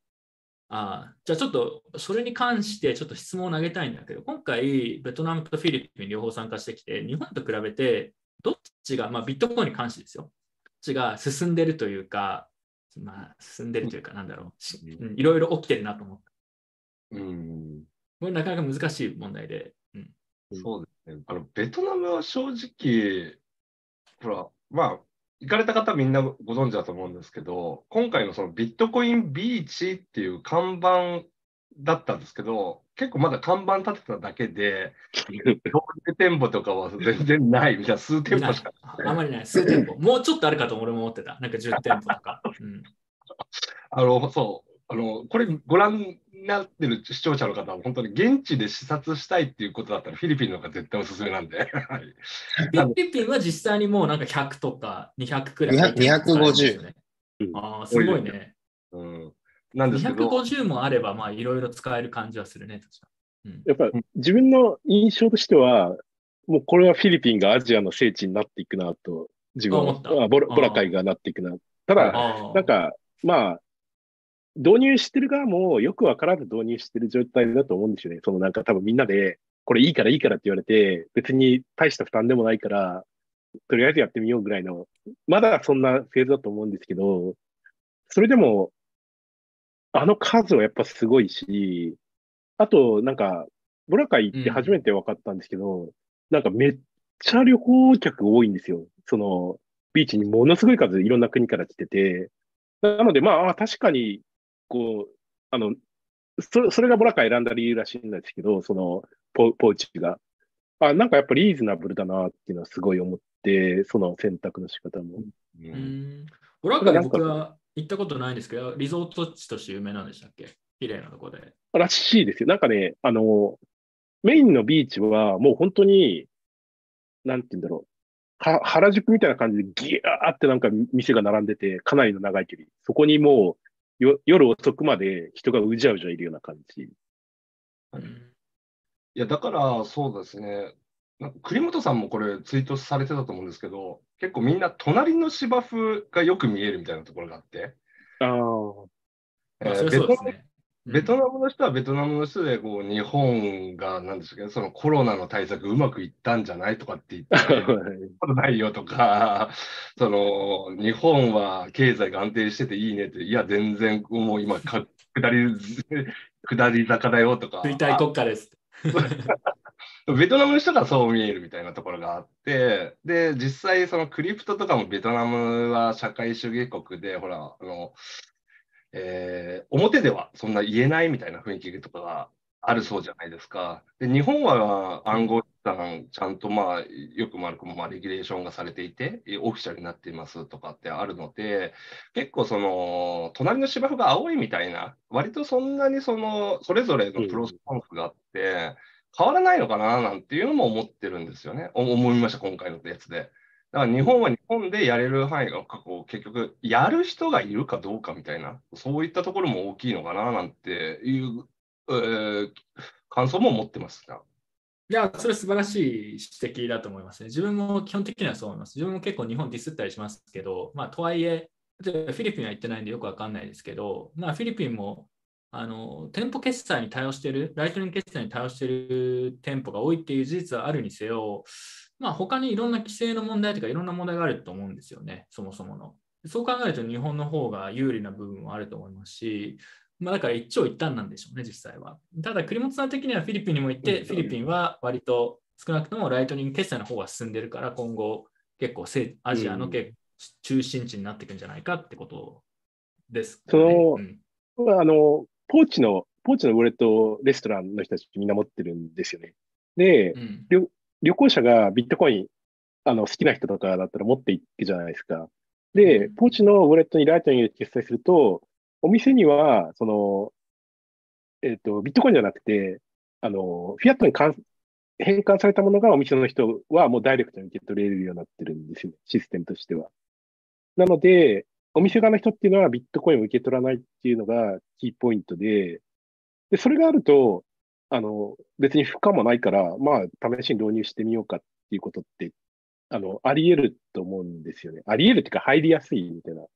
あじゃあちょっとそれに関してちょっと質問を投げたいんだけど、今回ベトナムとフィリピン両方参加してきて、日本と比べてどっちが、まあビットコインに関してですよ、ちが進んでるというか、まあ進んでるというかなんだろういろいろ起きてるなと思った。うん。これなかなか難しい問題で。うんそうですね。あの、ベトナムは正直、ほら、まあ、行かれた方みんなご存知だと思うんですけど、今回のそのビットコインビーチっていう看板だったんですけど、結構まだ看板立てただけで、店舗とかは全然ないみたいな数店舗しか。ああまりない、数店舗。もうちょっとあるかと俺も思ってた。なんか10店舗とか。うんあの、そう。あの、これご覧になってる視聴者の方は本当に現地で視察したいっていうことだったらフィリピンの方が絶対おすすめなんで。はいフィリピンは実際にもうなんか100とか200くらい。200 250ねうんああ、すごいね。うん。なんですけど。250もあれば、まあいろいろ使える感じはするね。確かうんやっぱ自分の印象としては、もうこれはフィリピンがアジアの聖地になっていくなと、自分はあ思ったあボラボラ界がなっていくな。ただ、なんか、まあ、導入してる側もよくわからず導入してる状態だと思うんですよね。そのなんか多分みんなで、これいいからいいからって言われて、別に大した負担でもないから、とりあえずやってみようぐらいの、まだそんなフェーズだと思うんですけど、それでも、あの数はやっぱすごいし、あと、なんか、ボラ会行って初めて分かったんですけど、なんかめっちゃ旅行客多いんですよ。その、ビーチにものすごい数いろんな国から来てて、なので、まあ、あ確かに、こう、あの、そそれがボラカ選んだ理由らしいんですけど、そのポ、ポーチが。あ、なんかやっぱリーズナブルだなっていうのはすごい思って、その選択の仕方も。ううんん。ボラカで僕は行ったことないんですけど、リゾート地として有名なんでしたっけ？綺麗なとこで。らしいですよ。なんかね、あの、メインのビーチはもう本当に、なんて言うんだろう。は原宿みたいな感じでギャーってなんか店が並んでて、かなりの長い距離。そこにもうよ夜遅くまで人がうじゃうじゃいるような感じ。うんいや、だからそうですね。なんか栗本さんもこれツイートされてたと思うんですけど、結構みんな隣の芝生がよく見えるみたいなところがあって、あえーベトナムの人はベトナムの人で、こう、日本が、なんですけど、そのコロナの対策うまくいったんじゃないとかって言って、そんなことないよとか、その、日本は経済が安定してていいねって、いや、全然、もう今か、下り、下り坂だよとか。衰退国家です。<laughs> ベトナムの人がそう見えるみたいなところがあって、で、実際、そのクリプトとかもベトナムは社会主義国で、ほら、あの、えー表ではそんな言えないみたいな雰囲気とかがあるそうじゃないですか。で、日本は暗号資産、ちゃんとまあ、よくも悪くもまあ、レギュレーションがされていて、オフィシャルになっていますとかってあるので、結構その、隣の芝生が青いみたいな、割とそんなにその、それぞれのプロスコンフがあって、変わらないのかな？なんていうのも思ってるんですよね。思いました、今回のやつで。だから日本は日本でやれる範囲がこう結局、やる人がいるかどうかみたいな、そういったところも大きいのかな？なんていう、えー感想も持ってますが。いや、それ素晴らしい指摘だと思いますね。自分も基本的にはそう思います。自分も結構日本ディスったりしますけど、まあ、とはいえ、例えばフィリピンは行ってないんでよくわかんないですけど、まあ、フィリピンもあの店舗決済に対応している、ライトニング決済に対応している店舗が多いっていう事実はあるにせよ、まあ、他にいろんな規制の問題とかいろんな問題があると思うんですよね、そもそもの。そう考えると日本の方が有利な部分もあると思いますし、まあ、だから一長一短なんでしょうね、実際は。ただ、栗本さん的にはフィリピンにも行って、うんフィリピンは割と少なくともライトニング決済の方が進んでるから、今後結構せアジアの結中心地になっていくんじゃないかってことですかね、そのうんあの、ポーチの、ポーチのウォレットレストランの人たちみんな持ってるんですよね。で、うん旅行者がビットコイン、あの、好きな人とかだったら持っていくじゃないですか。で、ポーチのウォレットにライトニングで決済すると、お店には、その、えっ、と、ビットコインじゃなくて、あの、フィアットに換変換されたものがお店の人はもうダイレクトに受け取れるようになってるんですよ、システムとしては。なので、お店側の人っていうのはビットコインを受け取らないっていうのがキーポイントで、で、それがあると、あの、別に負荷もないから、まあ、試しに導入してみようかっていうことって、あの、あり得ると思うんですよね。あり得るっていうか、入りやすいみたいな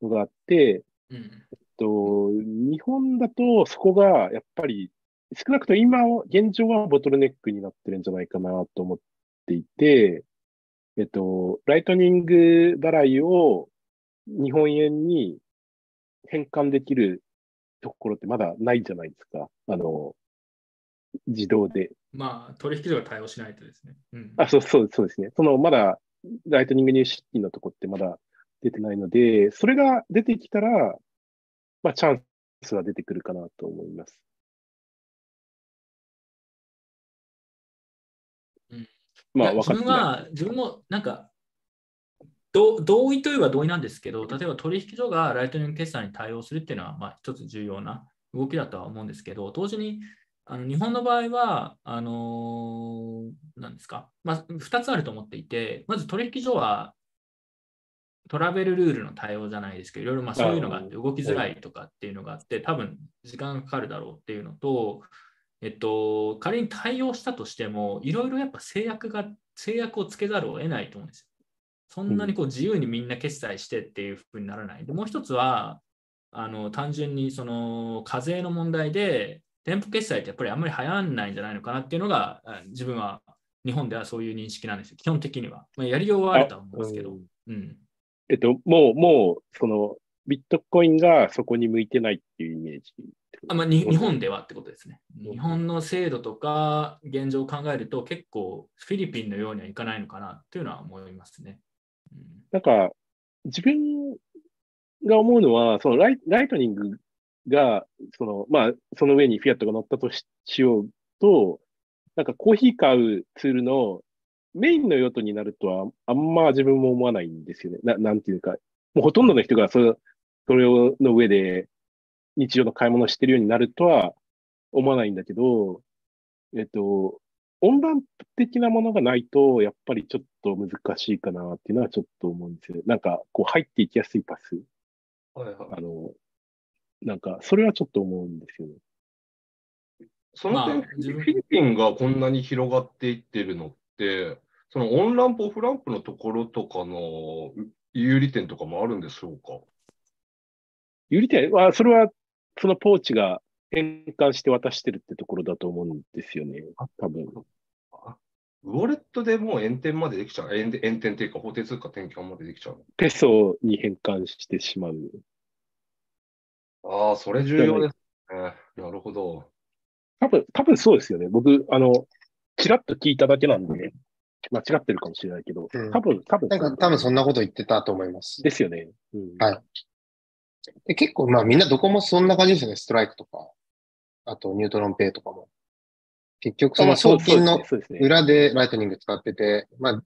のがあって、うん、えっと、日本だとそこがやっぱり少なくとも今、現状はボトルネックになってるんじゃないかなと思っていて、えっと、ライトニング払いを日本円に変換できるところってまだないじゃないですか。あの、自動で。まあ、取引所が対応しないとですね。うん、あ、そうそうそうですね。その、まだ、ライトニング入出金のとこってまだ出てないので、それが出てきたら、まあ、チャンスは出てくるかなと思います。まあ、自分は、自分もなんか、同意といえば同意なんですけど、例えば取引所がライトニング決済に対応するっていうのは、まあ、一つ重要な動きだとは思うんですけど、同時にあの日本の場合は、あのー、なんですか、まあ、2つあると思っていて、まず取引所はトラベルルールの対応じゃないですけど、いろいろまあそういうのがあって、動きづらいとかっていうのがあって、多分時間がかかるだろうっていうのと、えっと、仮に対応したとしても、いろいろやっぱ制約が、制約をつけざるを得ないと思うんですよ。そんなにこう自由にみんな決済してっていうふうにならない？で、もう一つは、あの単純にその課税の問題で、店舗決済ってやっぱりあんまり流行らないんじゃないのかなっていうのが、自分は日本ではそういう認識なんですよ。基本的には。まあ、やりようはあると思うんですけど。うん、えっと、もう、もう、その、ビットコインがそこに向いてないっていうイメージあまあ、日本ではってことですね。日本の制度とか現状を考えると結構フィリピンのようにはいかないのかなというのは思いますね。なんか自分が思うのは、そのライライトニングが、その、まあ、その上にフィアットが乗ったとしようと、なんかコーヒー買うツールのメインの用途になるとは、あんま自分も思わないんですよね。ななんていうか、もうほとんどの人がそれそれの上で日常の買い物をしてるようになるとは思わないんだけど、えっと、温暖的なものがないと、やっぱりちょっと難しいかなっていうのはちょっと思うんですよね。なんか、こう入っていきやすいパス。はいはい、あの、なんか、それはちょっと思うんですよね。その点、まあ、フィリピンがこんなに広がっていってるのって、そのオンランプ、オフランプのところとかの有利点とかもあるんでしょうか？有利点？は、それはそのポーチが変換して渡してるってところだと思うんですよね、多分。ウォレットでもう円転までできちゃう？円円転っていうか、法定通貨転換までできちゃう。ペソに変換してしまう。ああ、それ重要ですね。なるほど。多分、多分そうですよね。僕、あの、ちらっと聞いただけなんで、間違ってるかもしれないけど、多分、多分。なんか多分そんなこと言ってたと思います。ですよね。うん、はい。で結構、まあみんなどこもそんな感じですよね。ストライクとか、あとニュートロンペイとかも。結局その送金の裏でライトニング使ってて、まあ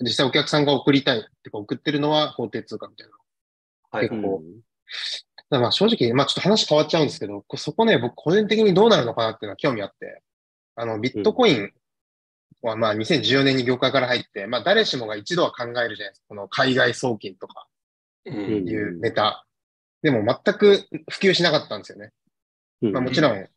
実際お客さんが送りたいってか送ってるのは法定通貨みたいな。はい、結構。うん、まあ正直、まあちょっと話変わっちゃうんですけど、そこね、僕個人的にどうなるのかなっていうのは興味あって、あの、ビットコインはまあ2014年に業界から入って、まあ誰しもが一度は考えるじゃないですか。この海外送金とかいうネタ。でも全く普及しなかったんですよね。まあもちろん、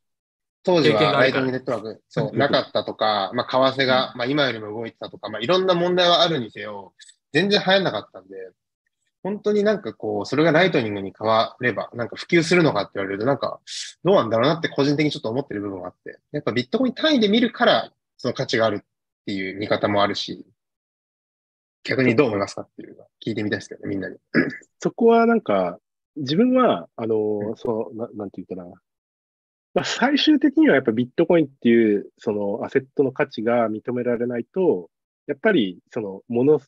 当時はライトニングネットワーク、そう、なかったとか、まあ為替が、まあ今よりも動いてたとか、まあいろんな問題はあるにせよ、全然流行んなかったんで、本当になんかこう、それがライトニングに変われば、なんか普及するのかって言われると、なんか、どうなんだろうなって個人的にちょっと思ってる部分があって、やっぱビットコイン単位で見るから、その価値があるっていう見方もあるし、逆にどう思いますかっていうの聞いてみたいですけどね、みんなに。そこはなんか、自分は、あの、そう、ななんていうかな。まあ、最終的にはやっぱビットコインっていう、そのアセットの価値が認められないと、やっぱり、その、もの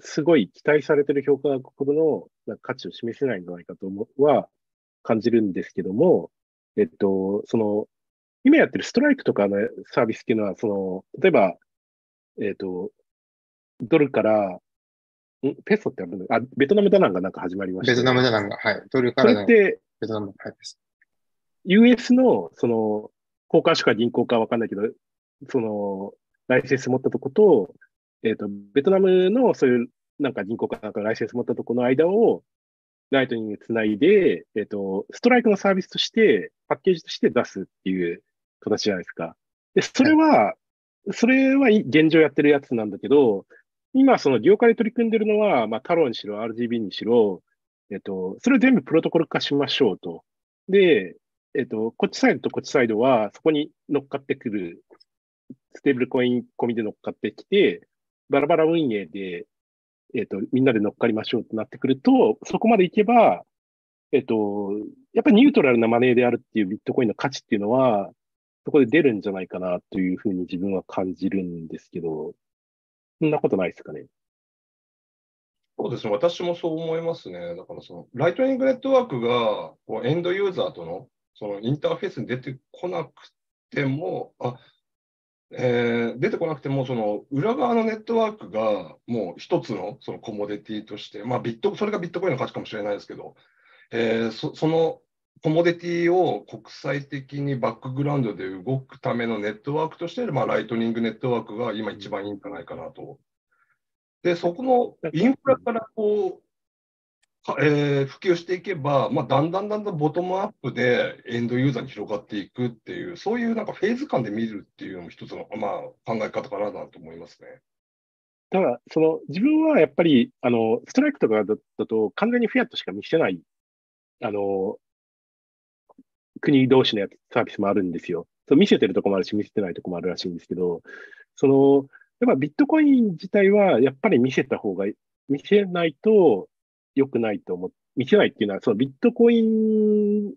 すごい期待されてる評価額ほどの価値を示せないんじゃないかと思は感じるんですけども、えっと、その、今やってるストライクとかのサービスっていうのは、その、例えば、えっと、ドルからんペソってあるのあ、ベトナムダナンがなんか始まりました。ベトナムダナンが、はい。トルカそラのれって、ベトナム、はいです。US の、その、交換所か銀行かわかんないけど、その、ライセンス持ったとこと、えっ、と、ベトナムのそういう、なんか銀行かなんかライセンス持ったとこの間を、ライトニングつないで、えっ、と、ストライクのサービスとして、パッケージとして出すっていう形じゃないですか。で、それは、それはい現状やってるやつなんだけど、今、その業界で取り組んでるのは、まあ、太郎にしろ、RGB にしろ、えっ、と、それを全部プロトコル化しましょうと。で、えっと、こっちサイドとこっちサイドは、そこに乗っかってくる、ステーブルコイン込みで乗っかってきて、バラバラ運営で、えっと、みんなで乗っかりましょうとなってくると、そこまでいけば、えっと、やっぱりニュートラルなマネーであるっていうビットコインの価値っていうのは、そこで出るんじゃないかなというふうに自分は感じるんですけど、そんなことないですかね。そうですね、私もそう思いますね。だからその、ライトニングネットワークがこうエンドユーザーとのそのインターフェースに出てこなくても、あえー出てこなくても、その裏側のネットワークがもう一つのそのコモディティとして、まあ、ビットそれがビットコインの価値かもしれないですけど、えーそそのコモディティを国際的にバックグラウンドで動くためのネットワークとして、まあ、ライトニングネットワークが今一番いいんじゃないかなと。で、そこのインフラからこう、かえー普及していけば、まあ、だんだんだんだんボトムアップでエンドユーザーに広がっていくっていう、そういうなんかフェーズ感で見るっていうのも一つの、まあ、考え方かななんて思いますね。ただ、その、自分はやっぱり、あの、ストライクとかだだと完全にフィアットしか見せない、あの、国同士のやつサービスもあるんですよ。そ見せてるとこもあるし、見せてないとこもあるらしいんですけど、その、やっぱビットコイン自体はやっぱり見せた方が、見せないと良くないと思う。見せないっていうのは、そのビットコイン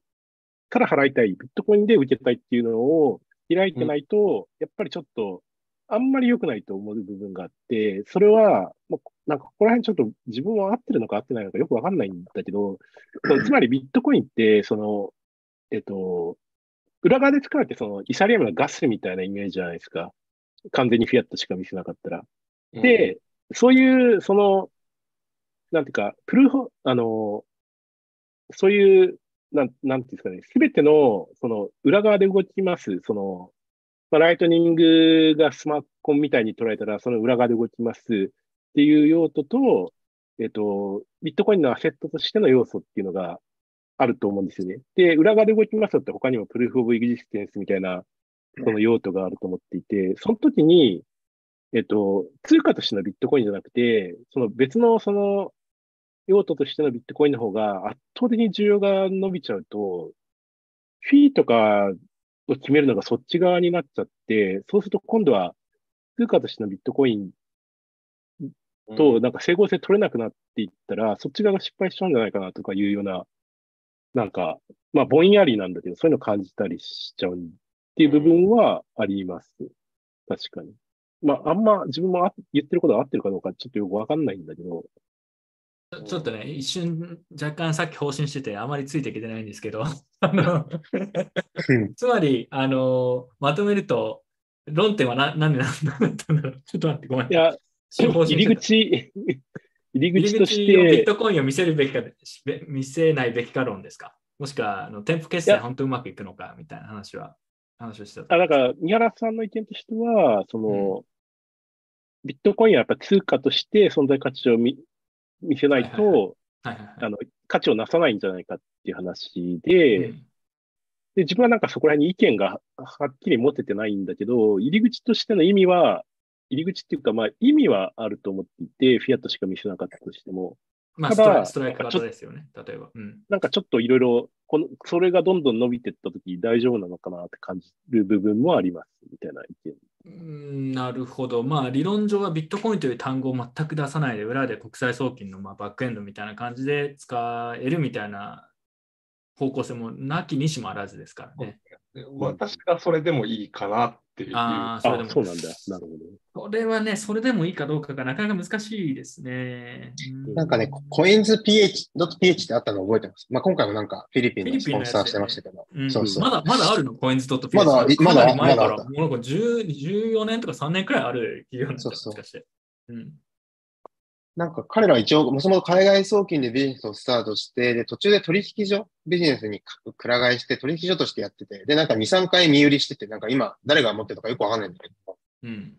から払いたい、ビットコインで受けたいっていうのを開いてないと、やっぱりちょっと、あんまり良くないと思う部分があって、それは、もうなんかここら辺ちょっと自分は合ってるのか合ってないのかよくわかんないんだけど、つまりビットコインって、その、えっと、裏側で使われて、そのイサリアムのガスみたいなイメージじゃないですか。完全にフィアットしか見せなかったら。で、そういう、その、なんていうか、プルーフ、あの、そういう、なん、なんていうんですかね、すべての、その、裏側で動きます、その、まあ、ライトニングがスマホンみたいに捉えたら、その裏側で動きますっていう用途と、えっと、ビットコインのアセットとしての要素っていうのがあると思うんですよね。で、裏側で動きますって他にもプルーフオブエグジステンスみたいな、その用途があると思っていて、その時に、えっと、通貨としてのビットコインじゃなくて、その別のその用途としてのビットコインの方が圧倒的に需要が伸びちゃうと、フィーとかを決めるのがそっち側になっちゃって、そうすると今度は通貨としてのビットコインとなんか整合性取れなくなっていったら、そっち側が失敗しちゃうんじゃないかなとかいうような、なんか、まあぼんやりなんだけど、そういうのを感じたりしちゃうっていう部分はあります。確かに。まあ、あんま自分もあ言ってることが合ってるかどうかちょっとよくわかんないんだけど、ちょっとね、一瞬若干さっき方針しててあまりついていけてないんですけど、<laughs> つまり、あの、まとめると、論点はななんでなんだったんだろう。ちょっと待って、ごめん。いや、入り口、入り口とし口をビッて、トコインを見せるべきか、べ見せないべきか論ですか？もしくは、あの店舗決済本当うまくいくのかみたいな話は、話をしてた。あ、だから、三原さんの意見としては、その、ビットコインはやっぱ通貨として存在価値を見見せないと、価値をなさないんじゃないかっていう話で、うん。で、自分はなんかそこら辺に意見がはっきり持ててないんだけど、入り口としての意味は、入り口っていうか、まあ意味はあると思っていて、フィアットしか見せなかったとしても、まあ、スただトライストライク型ですよね、例えば。うん。なんかちょっといろいろ、この、それがどんどん伸びていったとき大丈夫なのかなって感じる部分もあります、みたいな意見。うんなるほど。まあ、理論上はビットコインという単語を全く出さないで、裏で国際送金のまあバックエンドみたいな感じで使えるみたいな方向性もなきにしもあらずですからね。で私がそれでもいいかなっていう。ああ、それであ、も。そうなんだ。なるほど。これはね、それでもいいかどうかがなかなか難しいですね。うなんかね、コインズ PH、.ph ってあったの覚えてます？まあ、今回もなんかフィリピンのスポンサーしてましたけど。うんそうそうまだまだあるの？コインズドットまだかまだなり前から、まだもうなんか10 14年とか3年くらいある企業なんですそうそう。うんなんか彼らは一応、もともと海外送金でビジネスをスタートして、で、途中で取引所、ビジネスにくら替えして取引所としてやってて、で、なんか2、3回身売りしてて、なんか今、誰が持ってるのかよくわかんないんだけど、うん。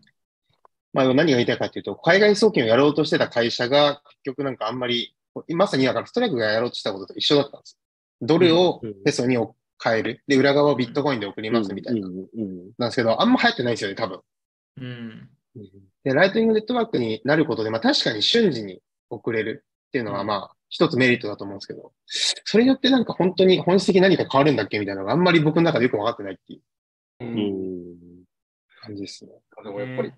まあ何が言いたいかっていうと、海外送金をやろうとしてた会社が、結局なんかあんまり、まさにだからストライクがやろうとしたことと一緒だったんですよ。ドルをペソに変える。で、裏側をビットコインで送りますみたいな。なんですけど、あんま流行ってないんですよね、多分。うん。で、ライトニングネットワークになることで、まあ確かに瞬時に送れるっていうのはまあ一つメリットだと思うんですけど、それによってなんか本当に本質的に何か変わるんだっけみたいなのがあんまり僕の中でよくわかってないっていうううんん感じですね。でもやっぱり、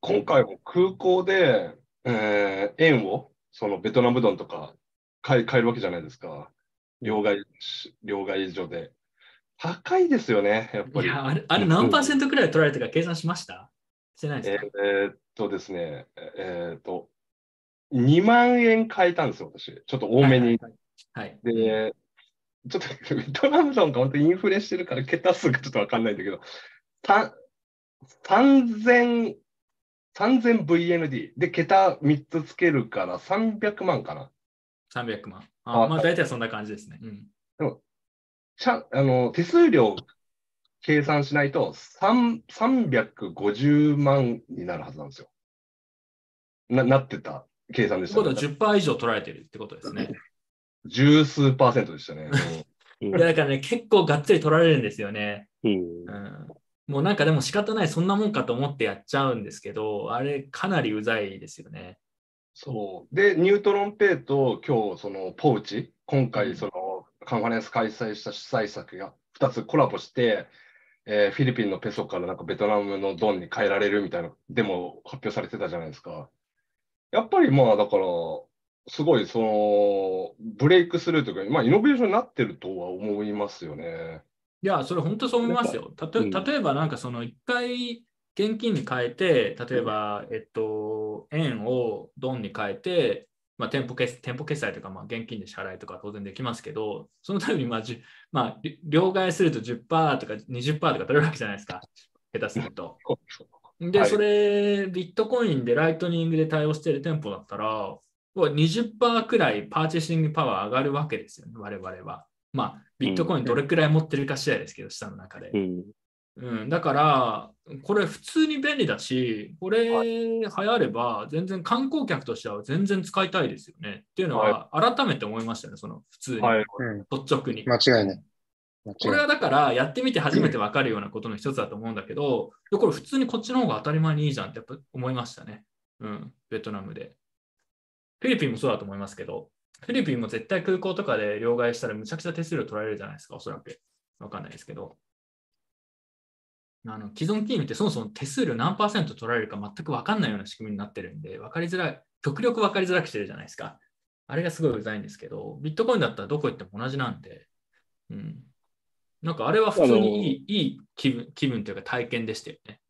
今回も空港で、えー円を、そのベトナムドンとか買い買えるわけじゃないですか。両替し、両替所で。高いですよね、やっぱり。いや、あれ、あれ何パーセントくらい取られたか計算しました？してないでえすか、ーっとですね、えーっと、2万円買えたんですよ、私。ちょっと多めに。はい。はいで、ちょっとベトナムドンが本当にインフレしてるから、桁数がちょっとわかんないんだけど、た3000、3000VND で、桁3つつけるから300万かな。300万。ああまあ、大体そんな感じですね。うん。ちゃんあの手数料計算しないと3 350万になるはずなんですよ。ななってた計算でということした、ね。は10%以上取られてるってことですね。十数パーセントでしたね。<laughs> うんいや、だからね、結構がっつり取られるんですよね。うんうん。もうなんかでも仕方ない、そんなもんかと思ってやっちゃうんですけど、あれかなりうざいですよね。そう。で、ニュートロンペイと今日、そのポウチ、今回、そのカンファレンス開催した主催作が2つコラボして、えーフィリピンのペソからなんかベトナムのドンに変えられるみたいなデモ発表されてたじゃないですか。やっぱりまあだから、すごいそのブレイクスルーというか、まあ、イノベーションになってるとは思いますよね。いや、それ本当そう思いますよ。たとうん例えば、なんかその一回現金に変えて、例えば、えっと、円をドンに変えて、まあ、店舗決店舗決済とか、まあ、現金で支払いとか当然できますけど、そのために、まあ、じゅまあ、り両替すると10%とか20%とか取れるわけじゃないですか。下手すると。<laughs> で、はいそれ、ビットコインでライトニングで対応している店舗だったら、もう20%くらいパーチェシングパワー上がるわけですよね、我々は。まあ、ビットコインどれくらい持ってるか次第ですけど、下の中でう。んうん、だから、これ普通に便利だし、これ流行れば、全然観光客としては全然使いたいですよね。っていうのは、改めて思いましたね、その普通に。率直に。間違いない。これはだから、やってみて初めて分かるようなことの一つだと思うんだけど、これ普通にこっちの方が当たり前にいいじゃんってやっぱ思いましたね。うん、ベトナムで。フィリピンもそうだと思いますけど、フィリピンも絶対空港とかで両替したらむちゃくちゃ手数料取られるじゃないですか、おそらく。わかんないですけど。あの既存金融ってそもそも手数料何パーセント取られるか全く分かんないような仕組みになってるんで、分かりづらい、極力分かりづらくしてるじゃないですか。あれがすごいうざいんですけど、ビットコインだったらどこ行っても同じなんで、うん。なんかあれは普通にいいいい気分気分というか体験でしたよね。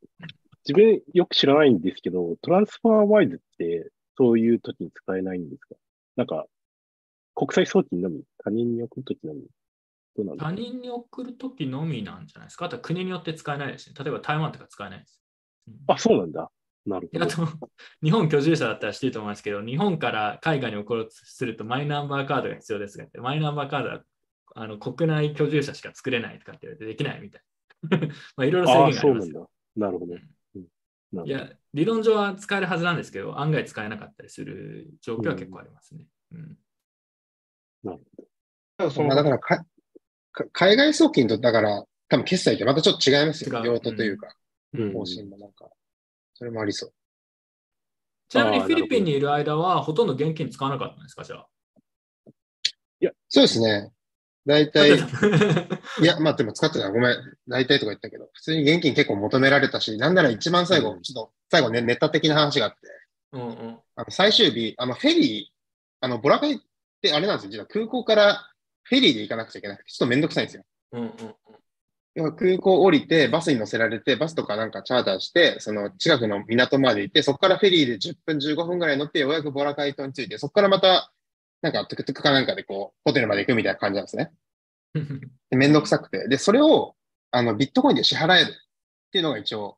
自分よく知らないんですけど、トランスファーワイズってそういう時に使えないんですか？なんか、国際送金のみ、他人に送る時のみ？どうなん他人に送るときのみなんじゃないですか？あとは国によって使えないですね。例えば台湾とか使えないです。うんあ、そうなんだ。なるほど。あと、<laughs> 日本居住者だったら知ってると思いますけど、日本から海外に送ろうとするとマイナンバーカードが必要ですがマイナンバーカードはあの国内居住者しか作れないとかって言われてできないみたいな。<laughs> まあいろいろ制限がありますよ。そうなんだ。なるほど。いや、理論上は使えるはずなんですけど、案外使えなかったりする状況は結構ありますね。うんなるほだからそまあ、だのからかか、海外送金と、だから、多分決済ってまたちょっと違いますよね。用途というか、うん方針もなんか、それもありそう。ちなみにフィリピンにいる間はほとんど現金使わなかったんですか、じゃあ？そうですね。大体、いや、まあでも使ってたごめん。大体とか言ったけど、普通に現金結構求められたし、なんなら一番最後、うんちょっと、最後ね、ネタ的な話があって、うんうんあの、最終日、あの、フェリー、あの、ボラカイってあれなんですよ。実は空港からフェリーで行かなくちゃいけなくて、ちょっとめんどくさいんですよ。うんうん空港降りて、バスに乗せられて、バスとかなんかチャーターして、その近くの港まで行って、そこからフェリーで10分、15分ぐらい乗って、ようやくボラカイ島に着いて、そこからまた、なんかトゥクトゥクかなんかでこう、ホテルまで行くみたいな感じなんですね。<laughs> うん。でめんどくさくて。で、それを、あの、ビットコインで支払えるっていうのが一応、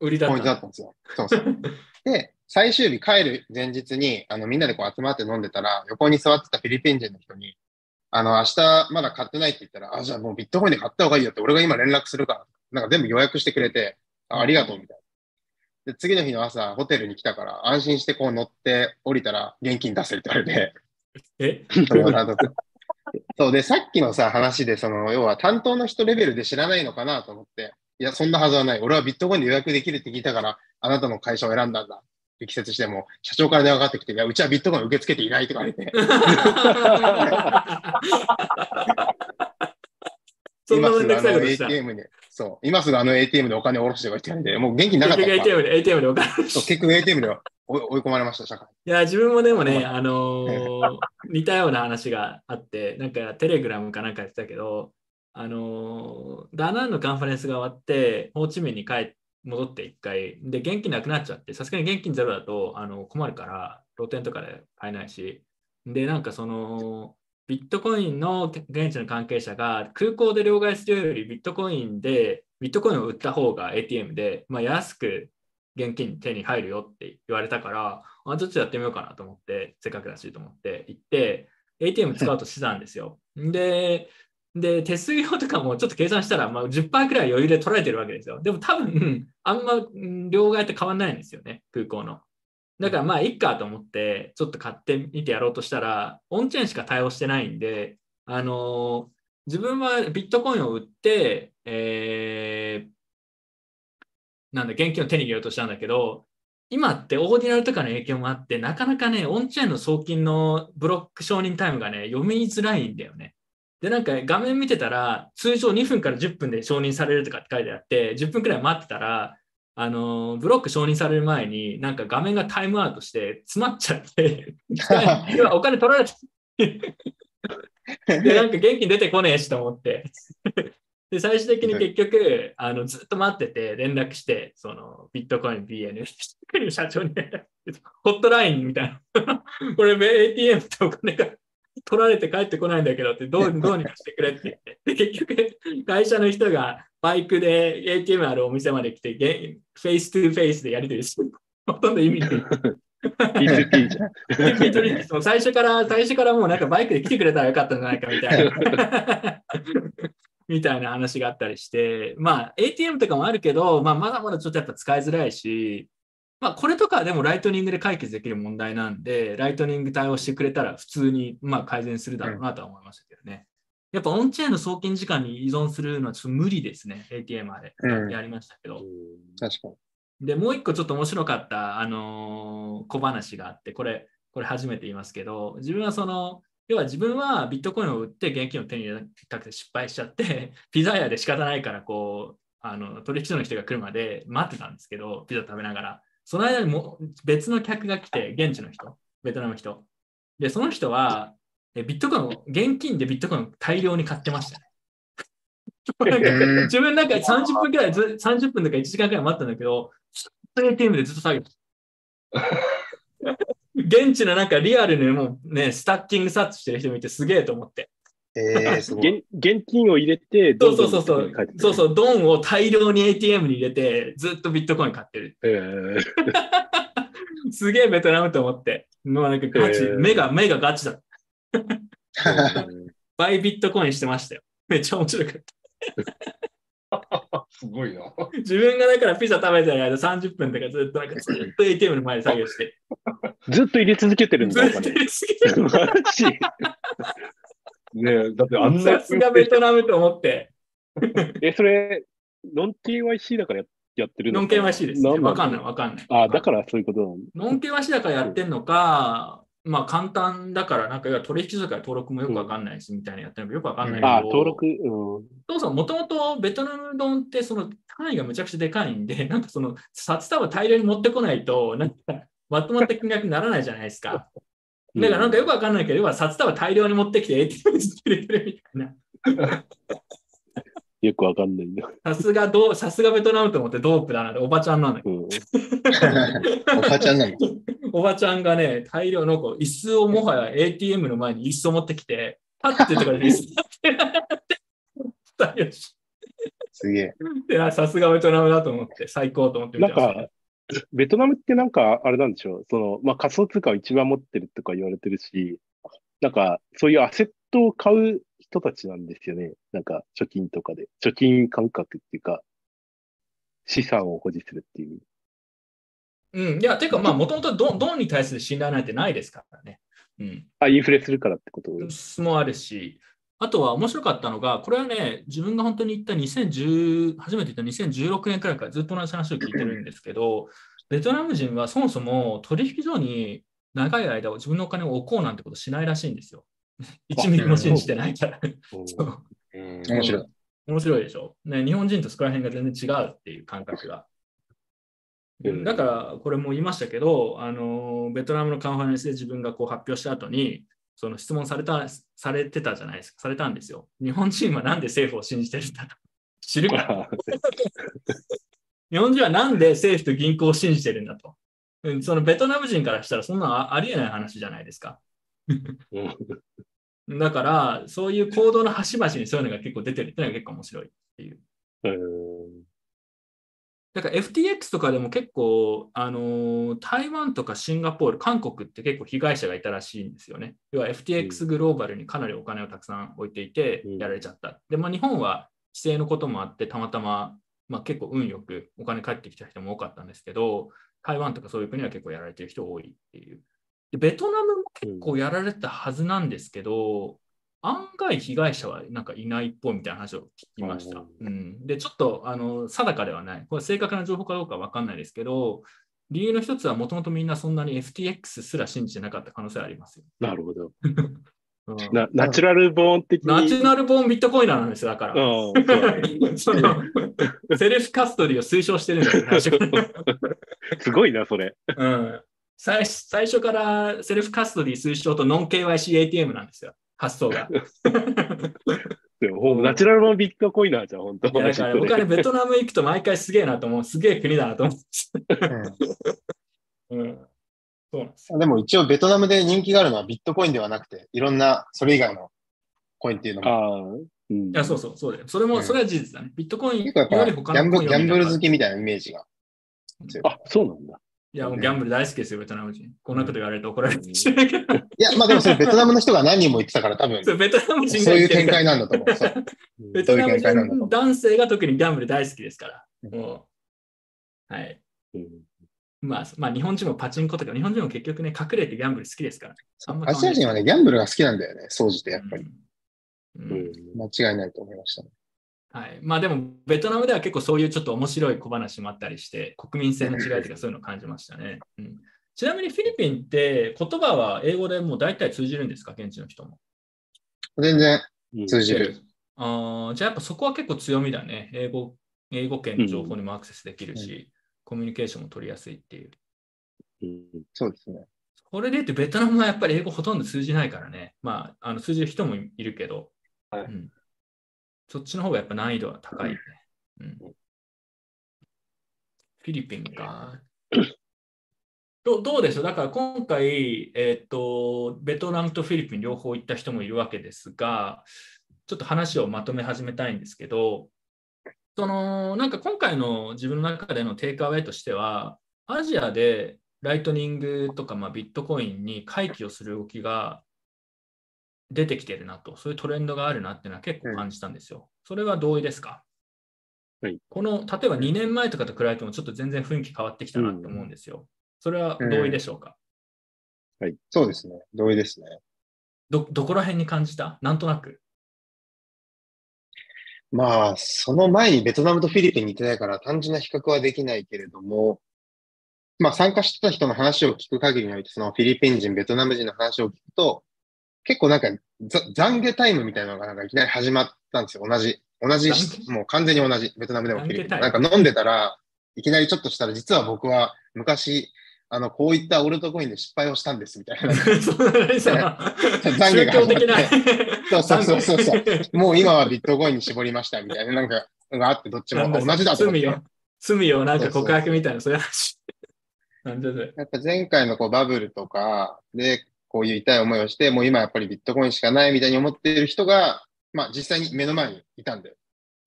売りだったポイントだったんですよ。そうそう。<laughs> で、最終日帰る前日に、あの、みんなでこう集まって飲んでたら、横に座ってたフィリピン人の人に、あの、明日まだ買ってないって言ったら、あ、じゃあもうビットコインで買った方がいいよって、俺が今連絡するから、なんか全部予約してくれて、あありがとうみたいな。で、次の日の朝、ホテルに来たから、安心してこう乗って降りたら、現金出せって言われて、え？<laughs> そうで、さっきのさ、話で、その、要は担当の人レベルで知らないのかなと思って、いや、そんなはずはない。俺はビットコインで予約できるって聞いたから、あなたの会社を選んだんだ。力説しても、社長から電話がかかってきて、いや、うちはビットコイン受け付けていないとか言われて、<laughs> <laughs> そんなくさいことした。ATM に、そう、今すぐあの ATM でお金を下ろしてこいって言われて、もう現金なかった結局 ATM で、ATM でお金そう結局 ATM で <laughs> 追い込まれました、社会。いや、自分もでもね、うんあのー <laughs> 似たような話があって、なんかテレグラムかなんかやってたけど、あのーダナンのカンファレンスが終わって、ホーチミンに帰って戻って一回、で、現金なくなっちゃって、さすがに現金ゼロだとあの困るから、露店とかで買えないし、で、なんかその、ビットコインの現地の関係者が空港で両替するよりビットコインで、ビットコインを売った方が ATM で、まあ、安く現金手に入るよって言われたから、あ、ちょっとやってみようかなと思って、せっかくだしと思って行って、ATM 使うとしてたんですよ。で、で、手数料とかもちょっと計算したら、まあ、10%くらい余裕で取られてるわけですよ。でも多分、あんま両替って変わんないんですよね、空港の。だからまあ、いっかと思って、ちょっと買ってみてやろうとしたら、オンチェーンしか対応してないんで、あのー自分はビットコインを売って、えーなんだ、現金を手に入れようとしたんだけど、今ってオーディナルとかの影響もあって、なかなかね、オンチェーンの送金のブロック承認タイムがね、読みづらいんだよね。で、なんか画面見てたら、通常2分から10分で承認されるとかって書いてあって、10分くらい待ってたら、あのーブロック承認される前に、なんか画面がタイムアウトして詰まっちゃって、<laughs> 今お金取られて、で、なんか現金出てこねえしと思って。で、最終的に結局、あのずっと待ってて、連絡して、そのビットコイン BN 社長にホットラインみたいな。<laughs> これ ATM ってお金が取られて帰ってこないんだけどって、どうどうにかしてくれって言って。で、結局、会社の人がバイクで ATM あるお店まで来て、ゲ face to face でやり取りして、<laughs> ほとんど意味ない。P2P じゃん。ピートリーもう最初から、最初からもうなんかバイクで来てくれたらよかったんじゃないかみたいな。<laughs> みたいな話があったりして、まあ ATM とかもあるけど、まあまだまだちょっとやっぱ使いづらいし、まあこれとかはでもライトニングで解決できる問題なんで、ライトニング対応してくれたら普通にまあ改善するだろうなとは思いましたけどね。やっぱオンチェーンの送金時間に依存するのはちょっと無理ですね、ATM あれ。うんやりましたけど。確かに。で、もう一個ちょっと面白かった、あのー小話があって、これ、これ初めて言いますけど、自分はその、要は自分はビットコインを売って現金を手に入れたくて失敗しちゃって、<laughs> ピザ屋で仕方ないから、こう、あの取引所の人が来るまで待ってたんですけど、ピザ食べながら。その間にもう別の客が来て、現地の人、ベトナムの人。で、その人は、えビットコインを、現金でビットコインを大量に買ってましたね。なんかうん自分なんか30分くらいず、30分とか1時間くらい待ったんだけど、ずっと ATM でずっと作業して現地のなんかリアルにもうね、スタッキングサッチしてる人見てすげえと思って。えー、すごい。現現金を入れて、そうそうそうそうそうそう、ドンを大量に ATM に入れて、ずっとビットコイン買ってる。えー <laughs> すげえベトナムと思って。もうなんかガチ、へー目が、目がガチだ。うん <laughs> バイビットコインしてましたよ。めっちゃ面白かった。<laughs> すごいな。自分がだからピザ食べてる間30分とかずっとなんかずっと ATM の前で作業して。<laughs> ずっと入れ続けてるんだ、おずっと金。入れすぎてマジねえ、だってあんなさすがベトナムと思って。え、それ、ノン KYC だからややってるの？ノン KYC です、わかんないわかんない。あ、だからそういうことなんだ。ノン KYC だからやってんのか、まあ簡単だから、なんか取引所から登録もよくわかんないし、みたいなやってるのかよくわかんないけど、あ、登録、うん。そうそう、もともとベトナム丼ってその単位がむちゃくちゃでかいんで、<laughs> なんかその札束大量に持ってこないと、なんかまとまった金額にならないじゃないですか。だからなんかよくわかんないけど、要は札束大量に持ってきて ATM に入れてるみたいな。<laughs> よくわかんないんだ。さすがどう、さすがベトナムと思ってドープだなって、おばちゃんなんだけど。うん。<laughs> おばちゃんなの。おばちゃんがね、大量のこう椅子をもはや ATM の前に椅子を持ってきて、立ってとかで椅子立って、すげえ。さすがベトナムだと思って、最高と思って見なんか、ベトナムってなんか、あれなんでしょう、その、まあ、仮想通貨を一番持ってるとか言われてるし、なんか、そういうアセットを買う人たちなんですよね。なんか、貯金とかで。貯金感覚っていうか、資産を保持するっていう。うん、いや、てか、まあ、もともとドンドンに対する信頼なんてないですからね。うん。あ、インフレするからってこと？もあるし、あとは面白かったのが、これはね、自分が本当に言った2010、初めて言った2016年くらいからずっと同じ話を聞いてるんですけど、ベトナム人はそもそも取引所に長い間自分のお金を置こうなんてことしないらしいんですよ。1ミリも信じてないから。<laughs> 面白い。面白いでしょ？ね、日本人とそこら辺が全然違うっていう感覚が。うんだから、これも言いましたけど、あのベトナムのカンファレンスで自分がこう発表した後に、その質問された、されてたじゃないですか、されたんですよ。日本人はなんで政府を信じてるんだと。知るか？<laughs> 日本人はなんで政府と銀行を信じてるんだと。うんそのベトナム人からしたらそんなあありえない話じゃないですか。うんだから、そういう行動の端々にそういうのが結構出てるっていうのが結構面白いっていう。うんだから FTX とかでも結構、あのー台湾とかシンガポール、韓国って結構被害者がいたらしいんですよね。要は FTX グローバルにかなりお金をたくさん置いていてうんやられちゃった。で、まあ、日本は規制のこともあって、たまたま、まあ、結構運よくお金返ってきた人も多かったんですけど、台湾とかそういう国は結構やられてる人多いっていう。でベトナムも結構やられたはずなんですけど、案外被害者はなんかいないっぽいみたいな話を聞きました。ううん、で、ちょっとあの定かではない。これ正確な情報かどうかは分かんないですけど、理由の一つはもともとみんなそんなに FTX すら信じてなかった可能性はありますよ。なるほど。<laughs> うんな natural born 的に？ natural born Bitcoiner なんですよ、だから。 self-custody を推奨してるんです <laughs> すごいな、それ。うん最最初からセルフカストディ推奨とノン KYCATM なんですよ、発想が。<laughs> でもナチュラルボーンビットコイナーじゃん、本当いやだから僕はね、ベトナム行くと毎回すげえなと思う。すげえ国だなと思う。<laughs> うん。そうなんですでも一応ベトナムで人気があるのはビットコインではなくて、いろんなそれ以外のコインっていうのも、ああ、うん。いや、そうそう、そうだよ。それも、うんそれは事実だね。ビットコイン結構やっぱよりギャンブギャンブル好き。きみたいなイメージが。あ、そうなんだ。いや、もうギャンブル大好きですよ、ベトナム人。こんなこと言われると怒られるかもしれないけど。いや、まあでもそれベトナムの人が何人も言ってたから多分、それベトナム人そういう展開なんだと思う。そう <laughs> ベトナム人う男性が特にギャンブル大好きですから。うんもうはい。うんまあ、まあ、日本人もパチンコとか、日本人も結局ね、隠れてギャンブル好きですから。あんま変わんないアジア人はね、ギャンブルが好きなんだよね、総じてやっぱり。うんうん間違いないと思いましたね。はい。まあでも、ベトナムでは結構そういうちょっと面白い小話もあったりして、国民性の違いとかそういうのを感じましたね。うん、ちなみにフィリピンって言葉は英語でもう大体通じるんですか、現地の人も。全然うん通じる。あーじゃあやっぱそこは結構強みだね。英語、英語圏の情報にもアクセスできるし、コミュニケーションも取りやすいっていう。うんそうですね。これで言うと、ベトナムはやっぱり英語ほとんど通じないからね。まあ、あの通じる人もいるけど、はいうん、そっちの方がやっぱ難易度は高いね。うん、フィリピンか。どどうでしょう？だから今回、えっと、ベトナムとフィリピン両方行った人もいるわけですが、ちょっと話をまとめ始めたいんですけど、そのなんか今回の自分の中でのテイクアウェイとしては、アジアでライトニングとか、まあ、ビットコインに回帰をする動きが出てきてるなと、そういうトレンドがあるなっていうのは結構感じたんですよ。それは同意ですか？はいこの、例えば2年前とかと比べてもちょっと全然雰囲気変わってきたなと思うんですよ。それは同意でしょうか、そうですね。同意ですね。ど、どこら辺に感じた？なんとなく。まあ、その前にベトナムとフィリピンに行ってないから単純な比較はできないけれども、まあ参加してた人の話を聞く限りにおいて、そのフィリピン人、ベトナム人の話を聞くと、結構なんかざ懺悔タイムみたいなのがなんかいきなり始まったんですよ。同じ、同じ懺、もう完全に同じ、ベトナムでもフィなんか飲んでたら、いきなりちょっとしたら、実は僕は昔、あの、こういったオルトコインで失敗をしたんですみたいな。そな。そうそうそうそうもう今はビットコインに絞りましたみたいな、なんか、のがあって、どっちも同じだと思って。罪を、罪をなんか告白みたいな、そういう話。<laughs> なんでやっぱ前回のこうバブルとかで、こういう痛い思いをして、もう今やっぱりビットコインしかないみたいに思っている人が、まあ実際に目の前にいたんだよ。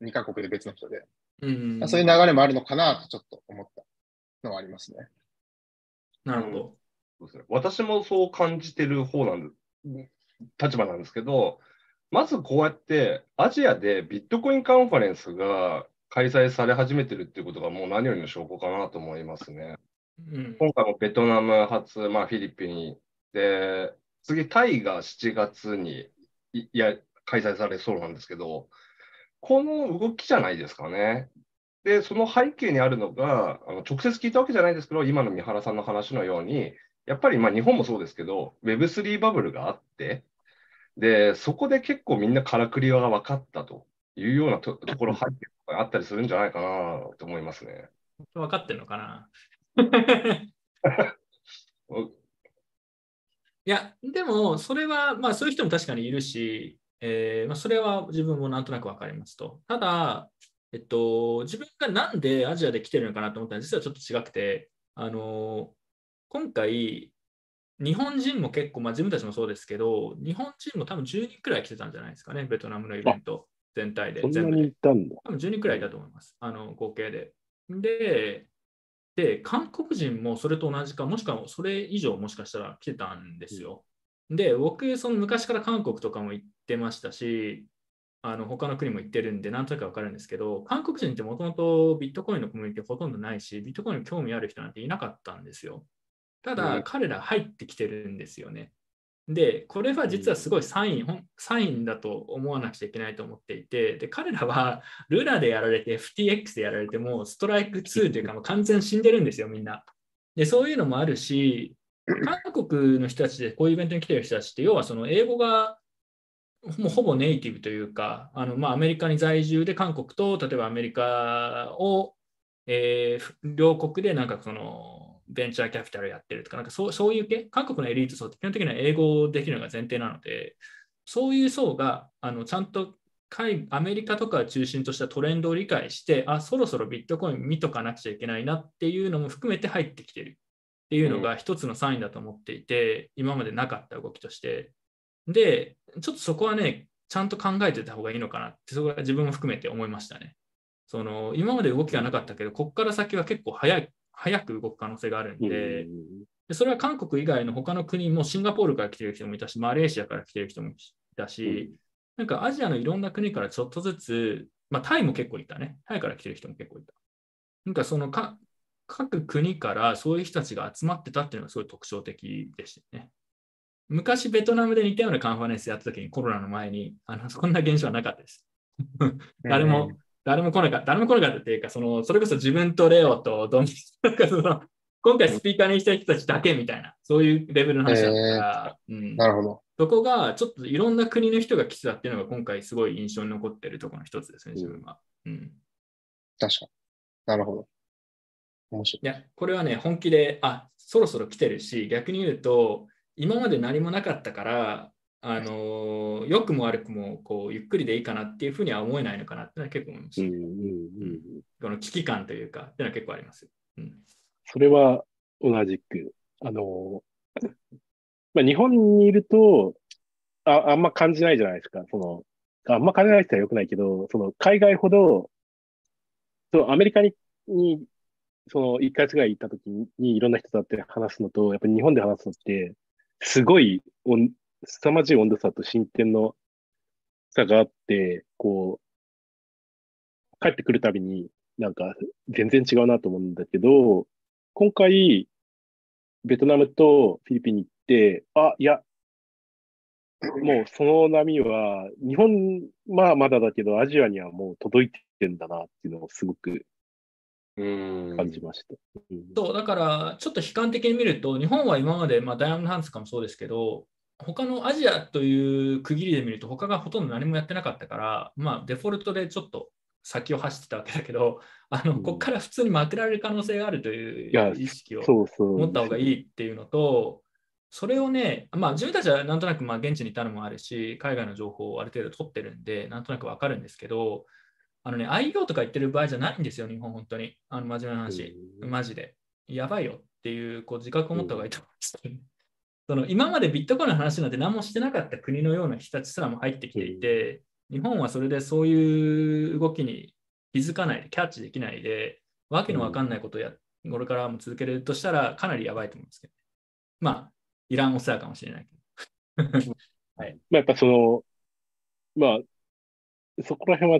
2カ国で別の人で。うんそういう流れもあるのかなとちょっと思った。のはありますね。なるほど。そうですね、私もそう感じてる方なんで、立場なんですけど、まずこうやってアジアでビットコインカンファレンスが開催され始めてるっていうことがもう何よりの証拠かなと思いますね。うん、今回もベトナム初、まあ、フィリピンで、次、タイが7月にいや開催されそうなんですけど、この動きじゃないですかね。で、その背景にあるのが、あの直接聞いたわけじゃないですけど、今の三原さんの話のように、やっぱりまあ日本もそうですけど、Web3 バブルがあって、で、そこで結構みんなからくりが分かったというようなとところ、背景があったりするんじゃないかなと思いますね。<laughs> 分かってんのかな？<laughs> <laughs> いや、でも、それは、まあ、そういう人も確かにいるし、えーまあ、それは自分もなんとなく分かりますと。ただ、えっと、自分がなんでアジアで来てるのかなと思ったら、実はちょっと違くて、あの今回、日本人も結構、まあ、自分たちもそうですけど、日本人も多分10人くらい来てたんじゃないですかね、ベトナムのイベント全体で。全部で。多分10人くらいいたと思います、あの合計で。で、で、韓国人もそれと同じか、もしくはそれ以上もしかしたら来てたんですよ。で、僕、その昔から韓国とかも行ってましたし、あの他の国も行ってるんで、なんとなくわかるんですけど、韓国人ってもともとビットコインのコミュニティほとんどないし、ビットコインに興味ある人なんていなかったんですよ。ただ、うん彼ら入ってきてるんですよね。で、これは実はすごいサイン、サインだと思わなくちゃいけないと思っていて、で、彼らは <laughs> ルナでやられて、FTX でやられても、ストライク2というか、もう完全死んでるんですよ、みんな。で、そういうのもあるし、韓国の人たちでこういうイベントに来てる人たちって、要はその英語がもうほぼネイティブというか、あのまあ、アメリカに在住で韓国と例えばアメリカを、えー両国でなんかそのベンチャーキャピタルやってるとか、なんかそうそういう系、韓国のエリート層って基本的には英語をできるのが前提なので、そういう層があのちゃんと海アメリカとかを中心としたトレンドを理解して、あ、そろそろビットコイン見とかなくちゃいけないなっていうのも含めて入ってきてるっていうのが一つのサインだと思っていて、今までなかった動きとして。で、ちょっとそこはね、ちゃんと考えてた方がいいのかなって、そこは自分も含めて思いましたね。その今まで動きがなかったけど、ここから先は結構早い早く動く可能性があるんで、でそれは韓国以外の他の国もシンガポールから来てる人もいたし、マレーシアから来てる人もいたし、なんかアジアのいろんな国からちょっとずつ、まあ、タイも結構いたね。タイから来てる人も結構いた。なんかそのか各国からそういう人たちが集まってたっていうのがすごい特徴的でしたね。昔ベトナムで似たようなカンファレンスやった時にコロナの前にあのそんな現象はなかったです。誰も、誰も来なかった、誰も来なかったっていうか、そのそれこそ自分とレオとドンキなんかその今回スピーカーにした人たちだけみたいな、そういうレベルの話だったから、うん、なるほど。そこがちょっといろんな国の人が来てたっていうのが今回すごい印象に残ってるところの一つですね、自分は。うん、確かに。なるほど。面白い。いや、これはね、本気で、あ、そろそろ来てるし、逆に言うと、今まで何もなかったから、あのー良くも悪くもこうゆっくりでいいかなっていうふうには思えないのかなっていうのは結構思いました。うんうんうん。この危機感というか、っていうのは結構あります。うん、それは同じく、あの、まあ、日本にいると、あ、あんま感じないじゃないですか。その、あんま感じないって言ったら良くないけど、その、海外ほど、その、アメリカに、に、その、1ヶ月ぐらい行った時にいろんな人と会って話すのと、やっぱり日本で話すのって、すごい温、凄まじい温度差と進展の差があって、こう、帰ってくるたびに、なんか、全然違うなと思うんだけど、今回、ベトナムとフィリピンに行って、あ、いや、もうその波は、日本はまだだけど、アジアにはもう届いてんだなっていうのをすごくうん。感じました。うんそう、だからちょっと悲観的に見ると、日本は今まで、まあ、ダイヤモンドハンズかもそうですけど、他のアジアという区切りで見ると、他がほとんど何もやってなかったから、まあ、デフォルトでちょっと先を走ってたわけだけど、あのうんここから普通に負けられる可能性があるという意識を。持った方がいいっていうのと、それをね、まあ、自分たちはなんとなくまあ現地にいたのもあるし、海外の情報をある程度取ってるんで、なんとなくわかるんですけど、あのね、IO とか言ってる場合じゃないんですよ、日本、本当に。あの真面目な話。うんマジで。やばいよっていうこう自覚を持った方がいいと思います。その今までビットコインの話なんて何もしてなかった国のような人たちすらも入ってきていて、日本はそれでそういう動きに気づかないで、キャッチできないで、わけのわかんないことをやこれからも続けるとしたらかなりやばいと思うんですけど、まあ、いらんお世話かもしれないけど。<laughs> はいまあ、やっぱその、まあ、そこら辺は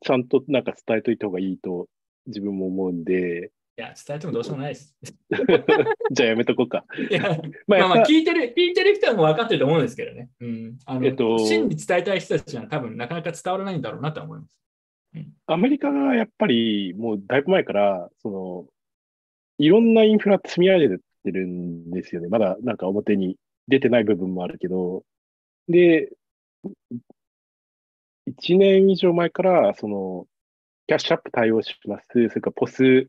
ちゃんとなんか伝えといた方がいいと自分も思うんで、いや、伝えてもどうしようもないです。<laughs> じゃあやめとこうか。いや、<laughs> まあ、まあ聞いてる、聞いてる人はもう分かってると思うんですけどね。うん。あの、えっと真に伝えたい人たちは多分なかなか伝わらないんだろうなとは思います。アメリカがやっぱりもうだいぶ前から、その、いろんなインフラ積み上げてるんですよね。まだなんか表に出てない部分もあるけど、で、1年以上前から、その、キャッシュアップ対応します。それからポス、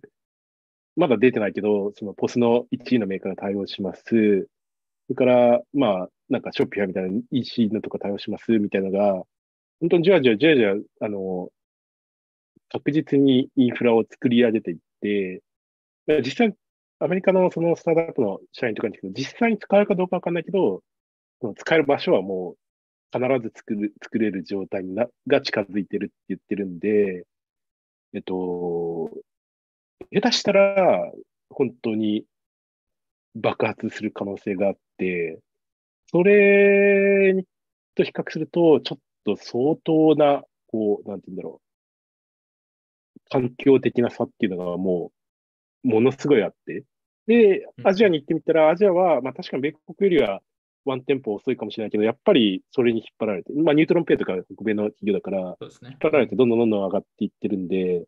まだ出てないけど、そのポスの1位のメーカーが対応します。それから、まあ、なんかショッピファイみたいな EC のとか対応しますみたいなのが、本当にじわじわじわじわ、あの、確実にインフラを作り上げていって、実際、アメリカのそのスタートアップの社員とかに聞くと、実際に使えるかどうかわかんないけど、その使える場所はもう必ず作る、作れる状態にな、が近づいてるって言ってるんで、えっと、下手したら、本当に爆発する可能性があって、それにと比較すると、ちょっと相当な、こう、なんて言うんだろう。環境的な差っていうのがもう、ものすごいあって。でう、んアジアに行ってみたら、アジアは、まあ確かに米国よりはワンテンポ遅いかもしれないけど、やっぱりそれに引っ張られて、まあニュートロンペイとか北米の企業だから。引っ張られてどんどんどんどん上がっていってるんで、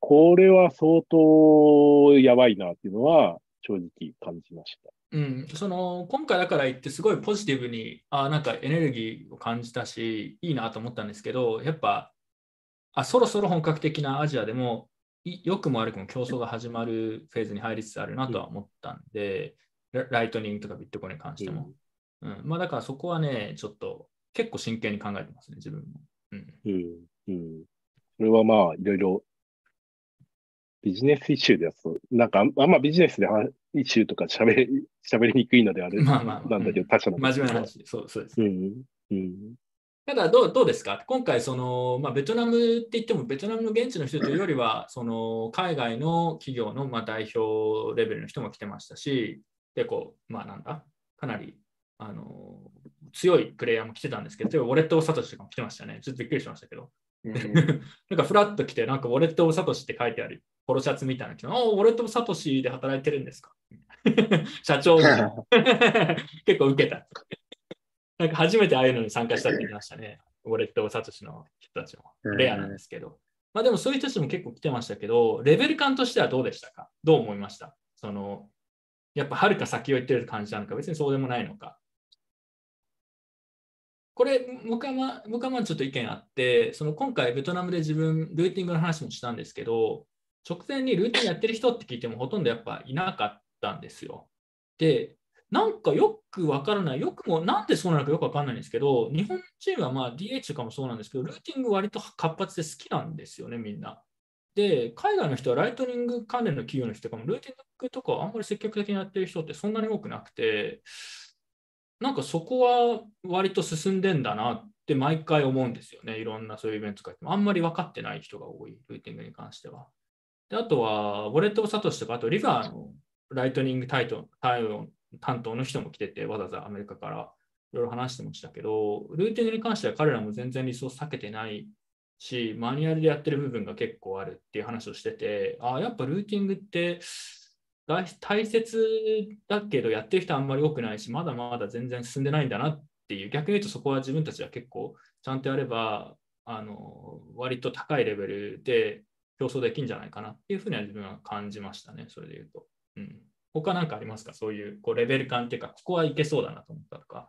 これは相当やばいなっていうのは正直感じました。うん、その今回だから言ってすごいポジティブにあなんかエネルギーを感じたしいいなと思ったんですけどやっぱあそろそろ本格的なアジアでもい良くも悪くも競争が始まるフェーズに入りつつあるなとは思ったんで、ラライトニングとかビットコインに関しても、うんまあ、だからそこはねちょっと結構真剣に考えてますね自分も、うん、うん。うん。それはまあ、いろいろ、ビジネスイシューですと、なんかあんまビジネスで話イシューとか喋り、喋りにくいのであれまあまあなんだけど、うん他社の。真面目な話そうそうですうん。うん。ただどう、どうですか？今回その、まあ、ベトナムって言っても、ベトナムの現地の人というよりは、<laughs> その海外の企業のまあ代表レベルの人も来てましたし、結構、まあなんだ、かなりあの強いプレイヤーも来てたんですけど、例えばウォレット・サトシとかも来てましたね。ちょっとびっくりしましたけど。<laughs> なんかフラッと来て、なんかウォレット・オブ・サトシって書いてあるポロシャツみたいなの着て、ああ、ウォレット・オブ・サトシで働いてるんですか？<laughs> 社長 <laughs> 結構受けた。なんか初めてああいうのに参加したって言いましたね。ウォレット・オブ・サトシの人たちも。レアなんですけど。まあでもそういう人たちも結構来てましたけど、レベル感としてはどうでしたか？どう思いました？その、やっぱはるか先を言ってる感じなのか、別にそうでもないのか。これ、僕はま僕はまあちょっと意見あって、その今回ベトナムで自分、ルーティングの話もしたんですけど、直前にルーティングやってる人って聞いてもほとんどやっぱいなかったんですよ。で、なんかよくわからない、よくもなんでそうなのかよくわかんないんですけど、日本チームはまあ DH とかもそうなんですけど、ルーティング割と活発で好きなんですよね、みんな。で、海外の人はライトニング関連の企業の人とかも、ルーティングとかあんまり積極的にやってる人ってそんなに多くなくて、なんかそこは割と進んでんだなって毎回思うんですよね。いろんなそういうイベントとかあんまり分かってない人が多い、ルーティングに関しては。であとは、ウォレット・サトシとか、あとリバーのライトニングタイト対応担当の人も来てて、わざわざアメリカからいろいろ話してましたけど、ルーティングに関しては彼らも全然リソース避けてないし、マニュアルでやってる部分が結構あるっていう話をしてて、ああ、やっぱルーティングって大大切だけどやってる人あんまり多くないし、まだまだ全然進んでないんだなっていう、逆に言うとそこは自分たちは結構ちゃんとやれば、あの割と高いレベルで競争できるんじゃないかなっていうふうには自分は感じましたね、それで言うと。うん、他なんかありますか？そういうこうレベル感っていうか、ここはいけそうだなと思ったとか。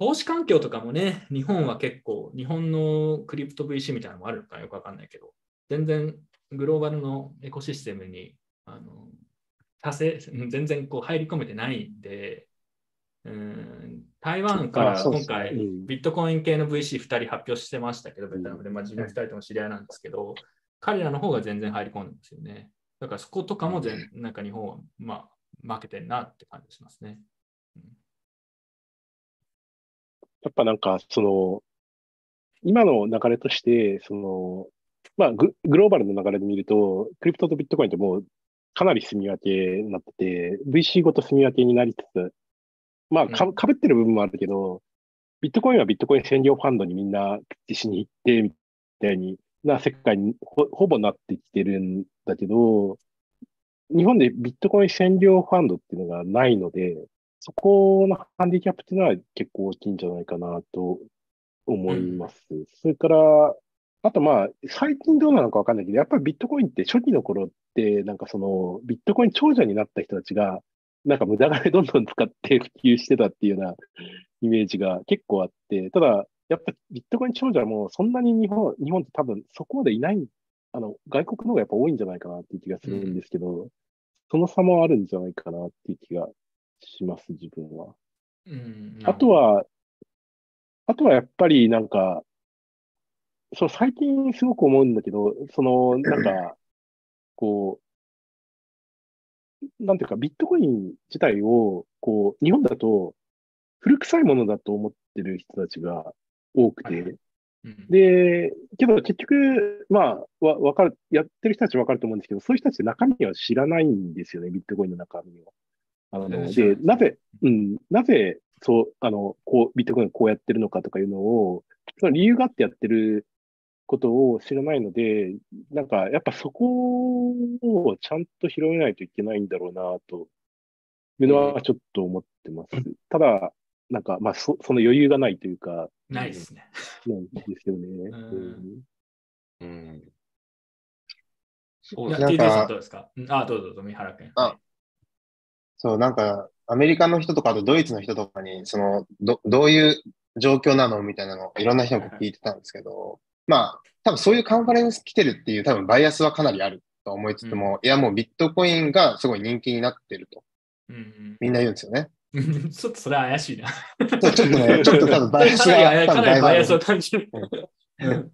投資環境とかもね、日本は結構、日本のクリプト VC みたいなのもあるのかよくわかんないけど、全然グローバルのエコシステムにあの達成全然こう入り込めてないんで、うん台湾から今回、うん。ビットコイン系の VC2 人発表してましたけど、ベトナムで、まあ、自分2人とも知り合いなんですけど、彼らの方が全然入り込んでますよね。だからそことかも全なんか日本は、まあ、負けてるなって感じしますね。やっぱなんか、その、今の流れとして、その、まあグ、グローバルの流れで見ると、クリプトとビットコインってもうかなり住み分けになってて、VC ごと住み分けになりつつ、まあか、かぶってる部分もあるけど、ビットコインはビットコイン専業ファンドにみんな口しに行って、みたいにな世界にほほぼなってきてるんだけど、日本でビットコイン専業ファンドっていうのがないので、そこのハンディキャップっていうのは結構大きいんじゃないかなと思います。うん、それから、あとまあ、最近どうなのかわかんないけど、やっぱりビットコインって初期の頃って、なんかその、ビットコイン長者になった人たちが、なんか無駄金どんどん使って普及してたっていうようなイメージが結構あって、ただ、やっぱビットコイン長者もそんなに日本、日本って多分そこまでいない、あの、外国の方がやっぱ多いんじゃないかなっていう気がするんですけど、うん、その差もあるんじゃないかなっていう気がします、自分は。うん、あとは、あとはやっぱりなんか、そう、最近すごく思うんだけど、その、<laughs> なんか、こう、なんていうか、ビットコイン自体を、こう、日本だと、古臭いものだと思ってる人たちが多くて、で、けど結局、まあ、わ、わかる、やってる人たちわかると思うんですけど、そういう人たち中身は知らないんですよね、ビットコインの中身は。あの、で、なぜ、うん、なぜ、そう、あの、こう、ビットコインこうやってるのかとかいうのを、その理由があってやってることを知らないので、なんか、やっぱそこをちゃんと拾えないといけないんだろうな、というのはちょっと思ってます。ただ、なんか、まあ、そその余裕がないというか、ないですね。なんですよね。<laughs> うん。そうですね。さんどうですか？あ、どうぞどうぞ、三原君。あ、そう、なんか、アメリカの人とか、あとドイツの人とかに、その、ど、どういう状況なの？みたいなのをいろんな人が聞いてたんですけど、まあ、多分そういうカンファレンス来てるっていう多分バイアスはかなりあると思いつつも、うん、いやもうビットコインがすごい人気になってると、うんうん、みんな言うんですよね。<laughs> ちょっとそれは怪しいな。ちょっとね、ちょっと多分バイアスが。かなりバイアスを感じる。うん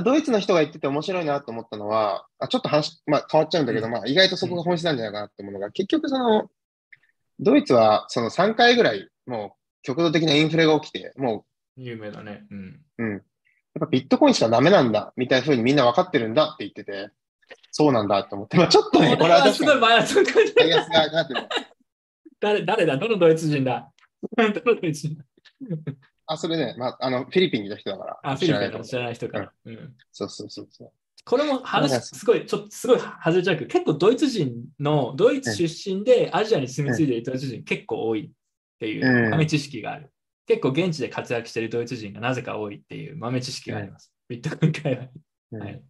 ドイツの人が言ってて面白いなと思ったのは、あちょっと話、まあ、変わっちゃうんだけど、まあ、意外とそこが本質なんじゃないかなって思うのが、結局その、ドイツはその3回ぐらい、もう極度的なインフレが起きて、もう、有名だね。うん。うん。やっぱビットコインしかダメなんだ、みたいな風にみんな分かってるんだって言ってて、そうなんだと思って、まあちょっとね、これはすごいバイアスがバイアスがなってる。誰、誰だ？どのドイツ人だ？どのドイツ人だ？あ、それね、まあ、あの、フィリピンにいた人だから。あ、フィリピンの知らない人から。うん。そうそうそうそう。これも話、すごい、ちょっとすごい外れちゃうけど、結構ドイツ人の、ドイツ出身でアジアに住み着いているドイツ人結構多いっていう豆知識がある。結構現地で活躍しているドイツ人がなぜか多いっていう豆知識があります。ビットコイン界隈。はい。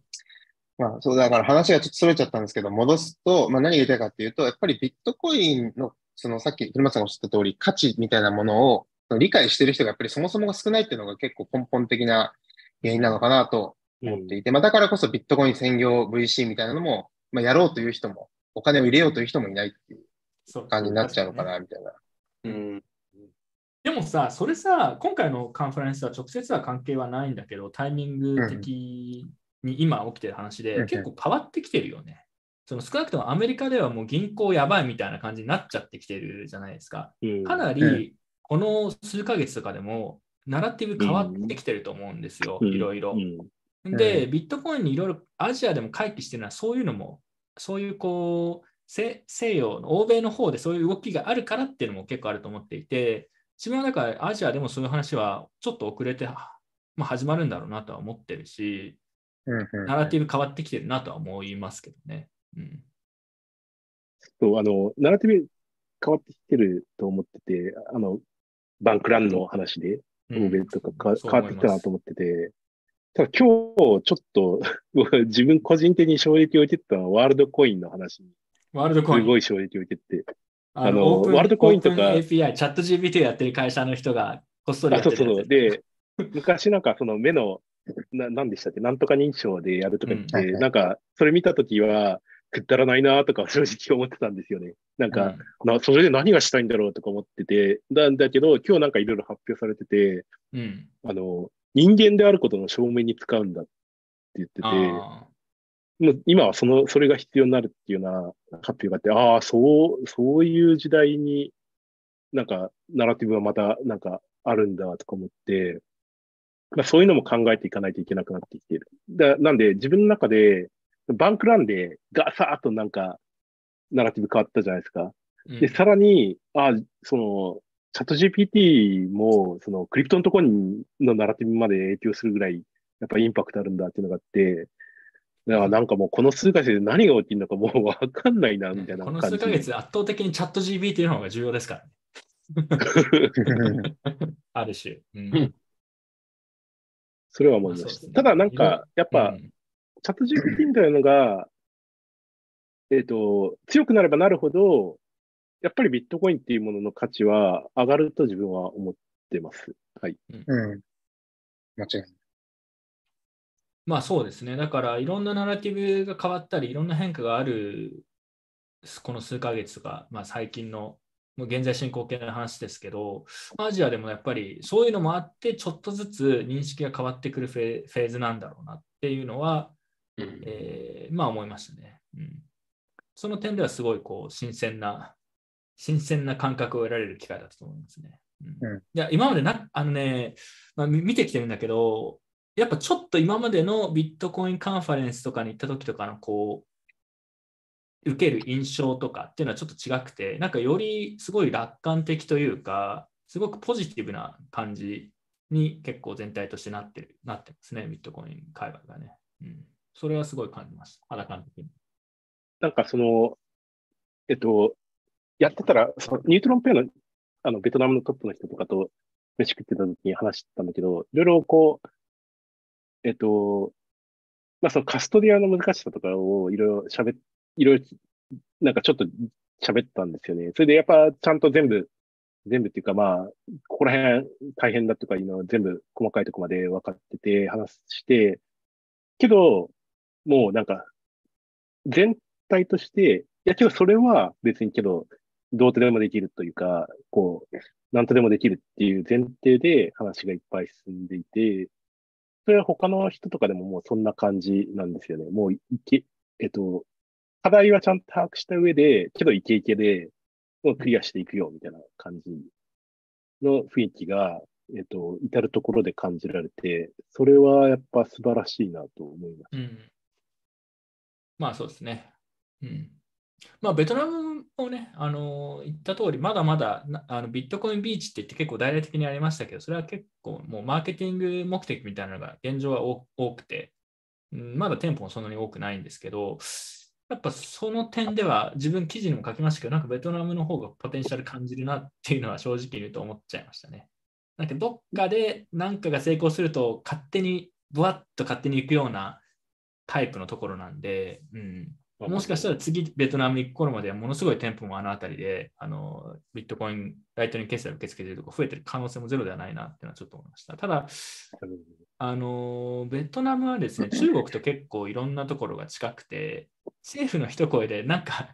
まあ、そうだから話がちょっとそれちゃったんですけど、戻すと、まあ、何が言いたいかっていうと、やっぱりビットコインの、そのさっき古松さんがおっしゃった通り、価値みたいなものを理解してる人がやっぱりそもそもが少ないっていうのが結構根本的な原因なのかなと思っていて、うん、まあ、だからこそビットコイン専業 VC みたいなのも、まあ、やろうという人も、お金を入れようという人もいないっていう感じになっちゃうのかな、みたいな。うん、でもさ、それさ、今回のカンファレンスは直接は関係はないんだけど、タイミング的に今起きてる話で、結構変わってきてるよね。その少なくともアメリカではもう銀行やばいみたいな感じになっちゃってきてるじゃないですか。かなりこの数ヶ月とかでもナラティブ変わってきてると思うんですよ、いろいろ。で、ビットコインにいろいろアジアでも回帰してるのはそういうのも、そういうこう、西洋の欧米の方でそういう動きがあるからっていうのも結構あると思っていて、自分はだからアジアでもそういう話はちょっと遅れて、まあ、始まるんだろうなとは思ってるし、ナラティブ変わってきてるなとは思いますけどね。うん、そうあのナラティブ変わってきてると思ってて、あのバンクランの話で、欧米とかか、変わってきたなと思ってて、ただ今日ちょっと <laughs> 自分個人的に衝撃を受けてたのはワールドコインの話に。ワールドコイン。すごい衝撃を受けてて。あの、ワールドコインとか。API、チャット GPT やってる会社の人がこっそりやってる。そうそう。で、昔なんかその目の、ななんでしたっけ？なんとか認証でやるとか言って、うん、なんかそれ見たときは、くったらないなとか正直思ってたんですよね。なんか、うん、なそれで何がしたいんだろうとか思ってて、なんだけど、今日なんかいろいろ発表されてて、うん、あの、人間であることの証明に使うんだって言ってて、もう今はその、それが必要になるっていうような発表があって、ああ、そう、そういう時代に、なんか、ナラティブはまた、なんか、あるんだとか思って、まあ、そういうのも考えていかないといけなくなってきている。だなんで、自分の中で、バンクランでガサーッとなんか、ナラティブ変わったじゃないですか。うんで、さらに、あ、その、チャット GPT も、その、クリプトのところにのナラティブまで影響するぐらい、やっぱインパクトあるんだっていうのがあって、だからなんかもうこの数ヶ月で何が起きるのかもう <laughs> わかんないな、みたいなこ感じ。の数ヶ月、圧倒的にチャット GPT の方が重要ですからね。<laughs> ある種。うんうんそれは思いました。まあそうですねただなんか、やっぱ、うんチャット GPT みたいなのが、<laughs> えっ、と、強くなればなるほど、やっぱりビットコインっていうものの価値は上がると自分は思ってます。はい。うん。間違いない。まあそうですね。だからいろんなナラティブが変わったり、いろんな変化がある、この数ヶ月とか、まあ最近の、もう現在進行形の話ですけど、アジアでもやっぱりそういうのもあって、ちょっとずつ認識が変わってくるフェーズなんだろうなっていうのは、うんえーまあ思いましたね。うん、その点ではすごいこう新鮮な、新鮮な感覚を得られる機会だったと思いますね。うんうんいや今までな、あのね、まあ、み見てきてるんだけど、やっぱちょっと今までのビットコインカンファレンスとかに行った時とかのこう、受ける印象とかっていうのはちょっと違くて、なんかよりすごい楽観的というか、すごくポジティブな感じに結構全体としてなってる、なってますね、ビットコイン界隈がね。うん、それはすごい感じました、肌感的に。なんかその、えっと、やってたら、そのニュートロンペアの、あの、ベトナムのトップの人とかと飯食ってた時に話してたんだけど、いろいろこう、えっと、まあそのカストディアの難しさとかをいろいろ喋っ、いろいろ、なんかちょっと喋ったんですよね。それでやっぱちゃんと全部、全部っていうかまあ、ここら辺大変だとかいうのを全部細かいとこまで分かってて話して、けど、もうなんか、全体として、いやけどそれは別にけど、どうとでもできるというか、こう、なんとでもできるっていう前提で話がいっぱい進んでいて、それは他の人とかでももうそんな感じなんですよね。もういけ、えっと、課題はちゃんと把握した上で、けどイケイケで、もうクリアしていくよみたいな感じの雰囲気が、えっと、至るところで感じられて、それはやっぱ素晴らしいなと思います。うん。まあそうですね。うん。まあベトナムもね、あの言った通り、まだまだあのビットコインビーチって言って結構大々的にありましたけど、それは結構もうマーケティング目的みたいなのが現状は多くて、うんまだ店舗もそんなに多くないんですけど、やっぱその点では自分記事にも書きましたけど、なんかベトナムの方がポテンシャル感じるなっていうのは正直言うと思っちゃいましたね。なんかどっかで何かが成功すると勝手に、ぶわっと勝手に行くようなタイプのところなんで、うん、もしかしたら次ベトナムに行く頃まではものすごい店舗もあの辺りで、あのビットコイン、ライトニング決済を受け付けているとこ増えてる可能性もゼロではないなっていうのはちょっと思いました。ただ、あのベトナムはですね、<laughs> 中国と結構いろんなところが近くて、政府の一声でなんか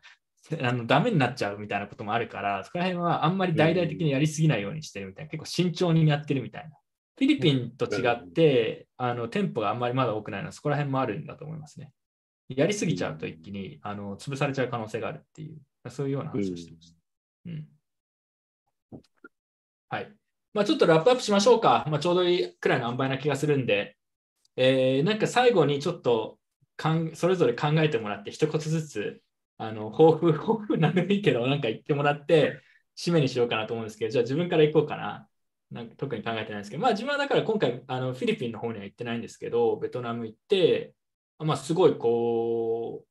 <laughs> あのダメになっちゃうみたいなこともあるから、そこら辺はあんまり大々的にやりすぎないようにしてるみたいな、結構慎重にやってるみたいな。フィリピンと違って、あの店舗があんまりまだ多くないのは、そこら辺もあるんだと思いますね。やりすぎちゃうと一気にあの潰されちゃう可能性があるっていう、そういうような話をしてました。うんはい。まあ、ちょっとラップアップしましょうか。まあ、ちょうどいいくらいの塩梅な気がするんで、えーなんか最後にちょっとかんそれぞれ考えてもらって、一言ずつ、あの抱負、抱負 <laughs> なんでもいいけど、なんか言ってもらって、締めにしようかなと思うんですけど、じゃあ自分から行こうかな。なんか特に考えてないんですけど、まあ自分はだから今回、あのフィリピンの方には行ってないんですけど、ベトナム行って、まあすごいこう、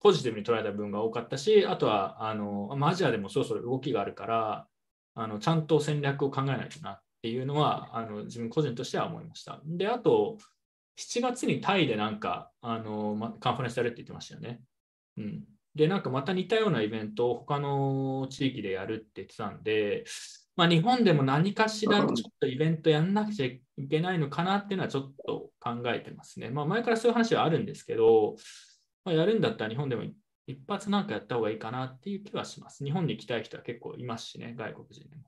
ポジティブに捉えた部分が多かったし、あとはあの、アジアでもそろそろ動きがあるから、あのちゃんと戦略を考えないとなっていうのは、あの自分個人としては思いました。で、あと、7月にタイでなんか、あのま、カンファレンスやるって言ってましたよね。うん。で、なんかまた似たようなイベントを他の地域でやるって言ってたんで、まあ、日本でも何かしらちょっとイベントやんなくちゃいけないのかなっていうのはちょっと考えてますね。まあ、前からそういう話はあるんですけど、まあ、やるんだったら日本でも一発なんかやった方がいいかなっていう気はします。日本に行きたい人は結構いますしね、外国人でも。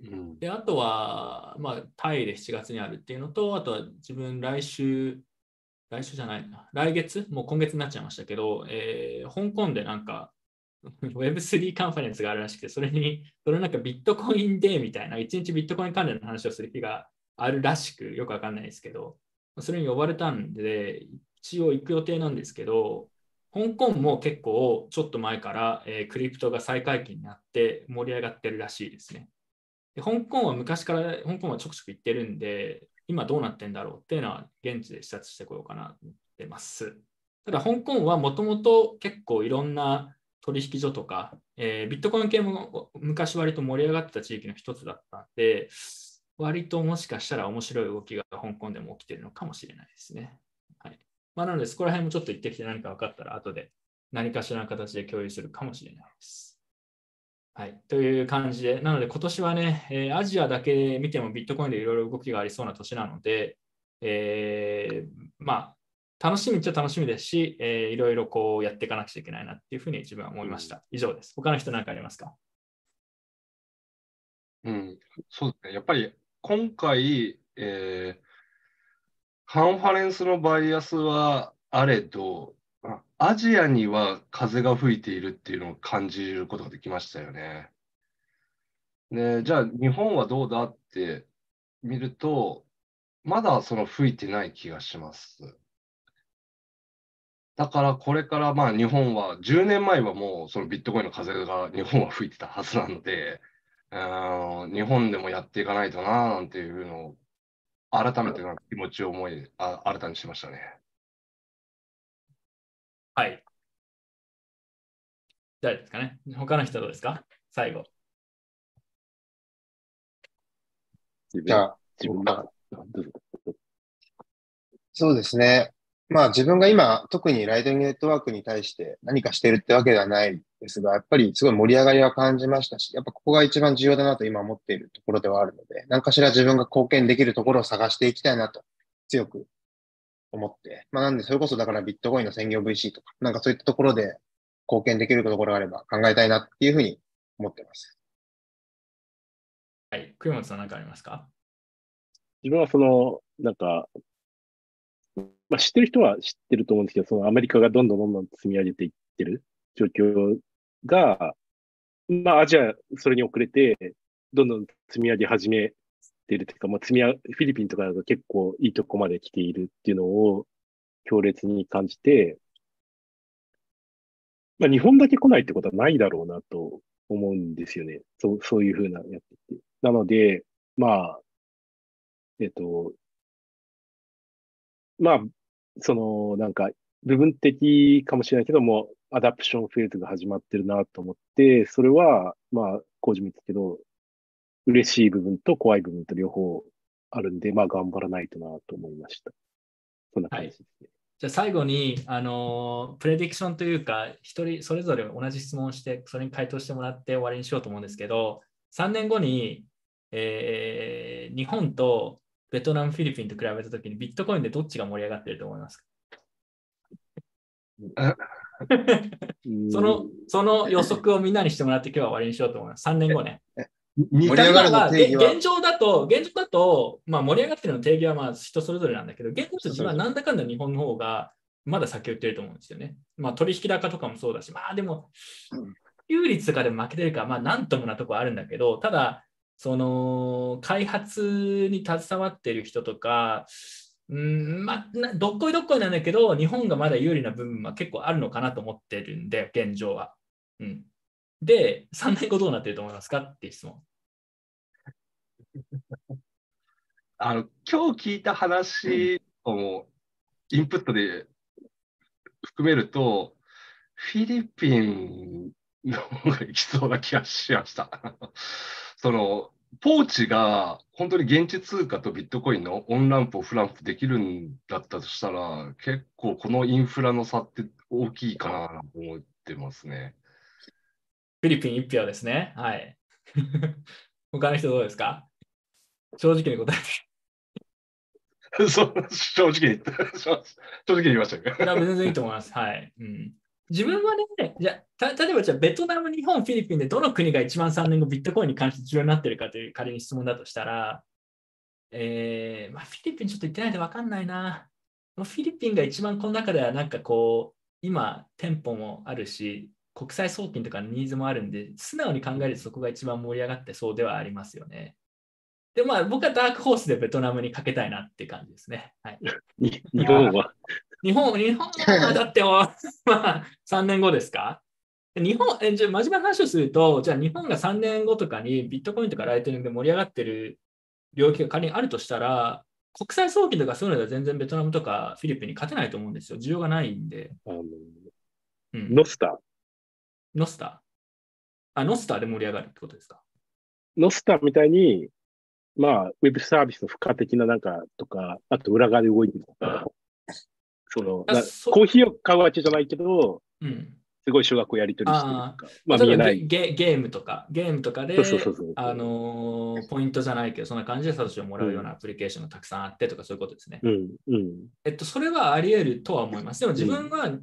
うんで、あとは、まあ、タイで7月にあるっていうのと、あとは自分来週、来週じゃないな、来月、もう今月になっちゃいましたけど、えー香港でなんか <laughs> Web3 カンファレンスがあるらしくて、それに、それなんかビットコインデーみたいな、一日ビットコイン関連の話をする日があるらしく、よくわかんないですけど、それに呼ばれたんで、一応行く予定なんですけど、香港も結構ちょっと前から、えー、クリプトが再解禁になって盛り上がってるらしいですね。で香港は昔から香港はちょくちょく行ってるんで、今どうなってんだろうっていうのは現地で視察してこようかなと思ってます。ただ香港はもともと結構いろんな取引所とか、えー、ビットコイン系も昔割と盛り上がってた地域の一つだったんで、割ともしかしたら面白い動きが香港でも起きてるのかもしれないですね。はい。まあ、なので、そこら辺もちょっと行ってきて何か分かったら、後で何かしらの形で共有するかもしれないです。はい。という感じで、なので今年はね、えー、アジアだけ見てもビットコインでいろいろ動きがありそうな年なので、えー、まあ、楽しみっちゃ楽しみですし、えー、いろいろこうやっていかなくちゃいけないなっていうふうに自分は思いました。以上です。他の人何かありますか？うん、そうですね。やっぱり今回、えー、カンファレンスのバイアスはあれど、アジアには風が吹いているっていうのを感じることができましたよね。で、じゃあ日本はどうだって見ると、まだその吹いてない気がします。だからこれからまあ日本は、10年前はもうそのビットコインの風が日本は吹いてたはずなので、日本でもやっていかないとななんていうのを改めてなんか気持ちを思いあ新たにしましたね。はい。誰ですかね？他の人どうですか？最後。じゃあ、自分が。そうですね。まあ自分が今、特にライトニングネットワークに対して何かしてるってわけではないですが、やっぱりすごい盛り上がりは感じましたし、やっぱここが一番重要だなと今思っているところではあるので、何かしら自分が貢献できるところを探していきたいなと強く思って、まあなんでそれこそだからビットコインの専業 VC とか、なんかそういったところで貢献できるところがあれば考えたいなっていうふうに思ってます。はい。栗本さん何かありますか？自分はその、なんか、まあ、知ってる人は知ってると思うんですけど、そのアメリカがどんどんどんどん積み上げていってる状況が、まあ、アジア、それに遅れて、どんどん積み上げ始めてるというか、まあ、積み上げフィリピンとかだと結構いいとこまで来ているっていうのを強烈に感じて、まあ、日本だけ来ないってことはないだろうなと思うんですよね。そう、そういうふうなやってて。なので、まあ、えっと、まあ、その、なんか、部分的かもしれないけども、 adoption phase が始まってるなと思って、それは、まあ、コージも言ったけど、嬉しい部分と怖い部分と両方あるんで、まあ、頑張らないとなと思いました。そんな感じですね。はい、じゃあ最後に、あのプレディクションというか、一人それぞれ同じ質問をして、それに回答してもらって終わりにしようと思うんですけど、3年後に、えー、日本とベトナム、フィリピンと比べたときにビットコインでどっちが盛り上がってると思いますか？そのその予測をみんなにしてもらって今日は終わりにしようと思います。3年後ね。盛り上がるの定義は？現状だと、現状だと、まあ、盛り上がってるの定義はまあ人それぞれなんだけど、現状と自分はなんだかんだ日本の方がまだ先を言ってると思うんですよね。まあ、取引高とかもそうだし、まあでも、有率とかでも負けてるから、まあなんともなとこあるんだけど、ただ、その開発に携わってる人とか、うんまあ、どっこいどっこいなんだけど、日本がまだ有利な部分は結構あるのかなと思ってるんで、現状は。うん、で、3年後どうなってると思いますかっていう質問。<laughs> あの今日聞いた話をインプットで含めると、フィリピンの方がいきそうな気がしました。<laughs> そのポーチが本当に現地通貨とビットコインのオンランプ、オフランプできるんだったとしたら、結構このインフラの差って大きいかなと思ってますね。フィリピン1票ですね。はい。<laughs> 他の人どうですか？正直に答えて。<laughs> そう正直に、正直に言いましたけど。全然いいと思います。はい。うん自分はね、じゃ例えばじゃベトナム、日本、フィリピンでどの国が一番3年後ビットコインに関して重要になっているかという仮に質問だとしたら、えーまあ、フィリピンちょっと言ってないで分かんないな。フィリピンが一番この中ではなんかこう、今、店舗もあるし、国際送金とかのニーズもあるんで、素直に考えるとそこが一番盛り上がってそうではありますよね。で、まあ、僕はダークホースでベトナムにかけたいなって感じですね。はい、<laughs> 日本は。日本、日本は <laughs> だって、まあ、3年後ですか？日本、えじゃあ真面目な話をすると、じゃあ日本が3年後とかにビットコインとかライトニングで盛り上がってる領域が仮にあるとしたら、国際送金とかそういうのでは全然ベトナムとかフィリピンに勝てないと思うんですよ。需要がないんで。あのうん、ノスター。ノスター？あ、ノスターで盛り上がるってことですか？ノスターみたいに、まあ、ウェブサービスの付加的ななんかとか、あと裏側で動いてるとか、その、そコーヒーを買うわけじゃないけど、うん。すごい小学校やり取りしてるとか、まあ見えない。ゲゲームとか、ゲームとかで、あのーポイントじゃないけど、そんな感じでサトシをもらうようなアプリケーションがたくさんあってとかそういうことですね。うん、うん。えっと、それはあり得るとは思います。でも自分は、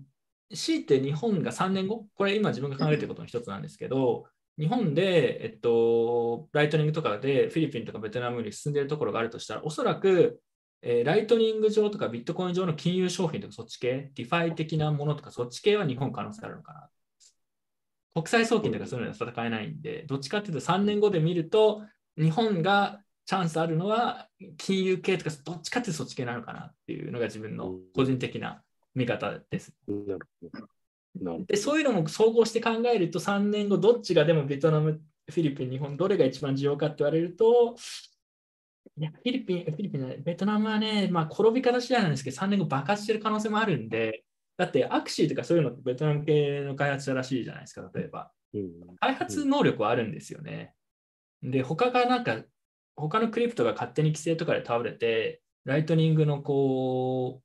強いて日本が3年後、これ今自分が考えていることの一つなんですけど、日本で、えっと、ライトニングとかでフィリピンとかベトナムに進んでいるところがあるとしたら、おそらく、えーライトニング上とかビットコイン上の金融商品とかそっち系、 DeFi 的なものとかそっち系は日本可能性あるのかな。国際送金とかそういうのは戦えないんで、どっちかっていうと3年後で見ると、日本がチャンスあるのは金融系とかどっちかっていうとそっち系なのかなっていうのが自分の個人的な見方です。でそういうのも総合して考えると3年後どっちがでもベトナム、フィリピン、日本どれが一番需要かって言われると、いやフィリピン、フィリピンベトナムはね、まあ転び方次第なんですけど3年後爆発してる可能性もあるんで、だってアクシーとかそういうのってベトナム系の開発者らしいじゃないですか、例えば。開発能力はあるんですよね。で、他がなんか、他の crypto が勝手に規制とかで倒れて、ライトニングのこう、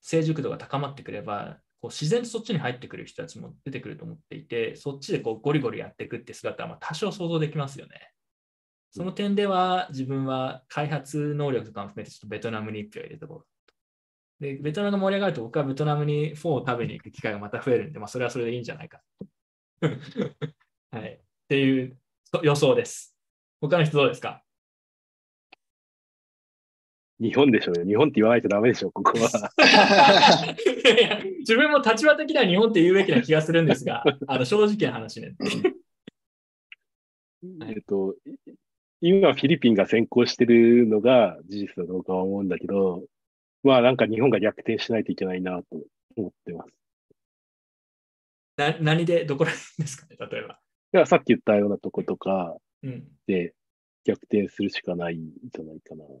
成熟度が高まってくれば、こう自然とそっちに入ってくる人たちも出てくると思っていて、そっちでこうゴリゴリやっていくって姿はまあ多少想像できますよね。その点では自分は開発能力とかも含めてちょっとベトナムに一票入れてこう。で、ベトナムが盛り上がると僕はベトナムにフォーを食べに行く機会がまた増えるんで、まあそれはそれでいいんじゃないか。<laughs> はい。っていうそ予想です。他の人どうですか？日本でしょうよ。日本って言わないとダメでしょ、ここは。<laughs> いやいや自分も立場的には日本って言うべきな気がするんですが、あの正直な話ね。はい <laughs> えっと、今フィリピンが先行してるのが事実だどうかは思うんだけど、まあなんか日本が逆転しないといけないなと思ってます。な何で、どこら辺ですかね、例えば。だからさっき言ったようなとことかうん。で逆転するしかないんじゃないかなと。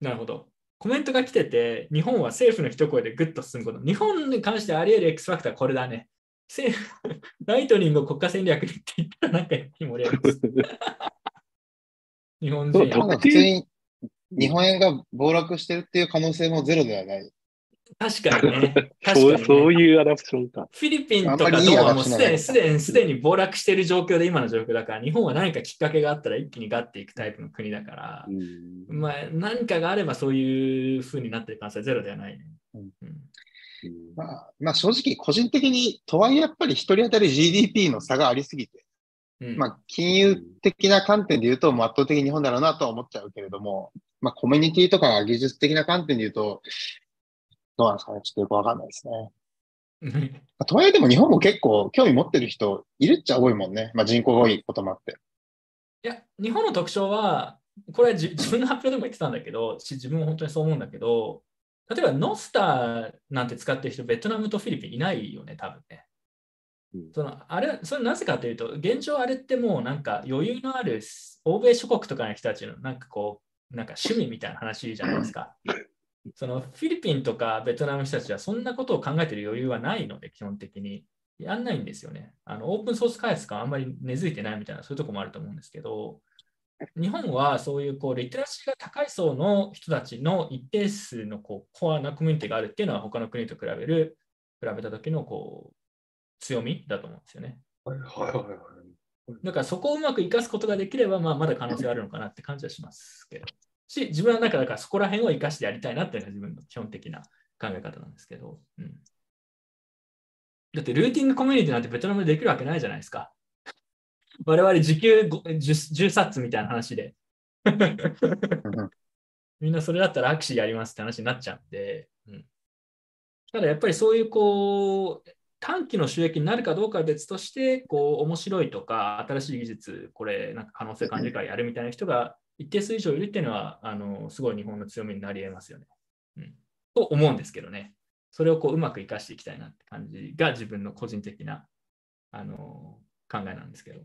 なるほど。コメントが来てて、日本は政府の一声でぐっと進むこと。日本に関してあり得る X ファクターはこれだね。政府ライトニングを国家戦略にって言ったらなんか一気に盛り上がる。<laughs> 日本人普通に日本円が暴落してるっていう可能性もゼロではない。確かにね。<laughs> 確かそうに、ね。そういうアダプションか。フィリピンとかドはもうすでにすでにすでに暴落している状況で今の状況だから、日本は何かきっかけがあったら一気にガッていくタイプの国だからう、んまあ、何かがあればそういう風になってる可能性はゼロではないね。うんまあ、まあ正直個人的に、とはいえやっぱり一人当たり GDP の差がありすぎて、うんまあ金融的な観点で言うと圧倒的に日本だろうなとは思っちゃうけれども、まあコミュニティとか技術的な観点で言うと、どうなんですかね？ちょっとよくわかんないですね。<laughs> まあとはいえでも日本も結構興味持ってる人いるっちゃ多いもんね。まあ人口が多いこともあって。いや、日本の特徴は、これは自自分の発表でも言ってたんだけど、し自分も本当にそう思うんだけど、例えばノスターなんて使ってる人、ベトナムとフィリピンいないよね、多分ね。うんそのあれそれなぜかというと、現状あれってもうなんか余裕のある欧米諸国とかの人たちのなんかこう、なんか趣味みたいな話じゃないですか。そのフィリピンとかベトナムの人たちはそんなことを考えてる余裕はないので、基本的に。やんないんですよね。あのオープンソース開発があんまり根付いてないみたいな、そういうところもあると思うんですけど、日本はそういうこうリテラシーが高い層の人たちの一定数のこうコアなコミュニティがあるっていうのは他の国と比べる、比べた時のこう強みだと思うんですよね。はいはいはいはい。だからそこをうまく生かすことができれば、まあ、まだ可能性はあるのかなって感じはしますけど。し、自分はなんかだからそこら辺を生かしてやりたいなっていうのが自分の基本的な考え方なんですけど。うん、だってルーティングコミュニティなんてベトナムでできるわけないじゃないですか。我々時給 10, 10サッツみたいな話で。みんなそれだったらアクシーやりますって話になっちゃうんで。うん、ただやっぱりそういうこう、短期の収益になるかどうかは別として、こう面白いとか、新しい技術、これ、なんか可能性感じるからやるみたいな人が一定数以上いるっていうのは、あのすごい日本の強みになり得ますよね。うん、と思うんですけどね。それをこううまく生かしていきたいなって感じが自分の個人的なあの考えなんですけど。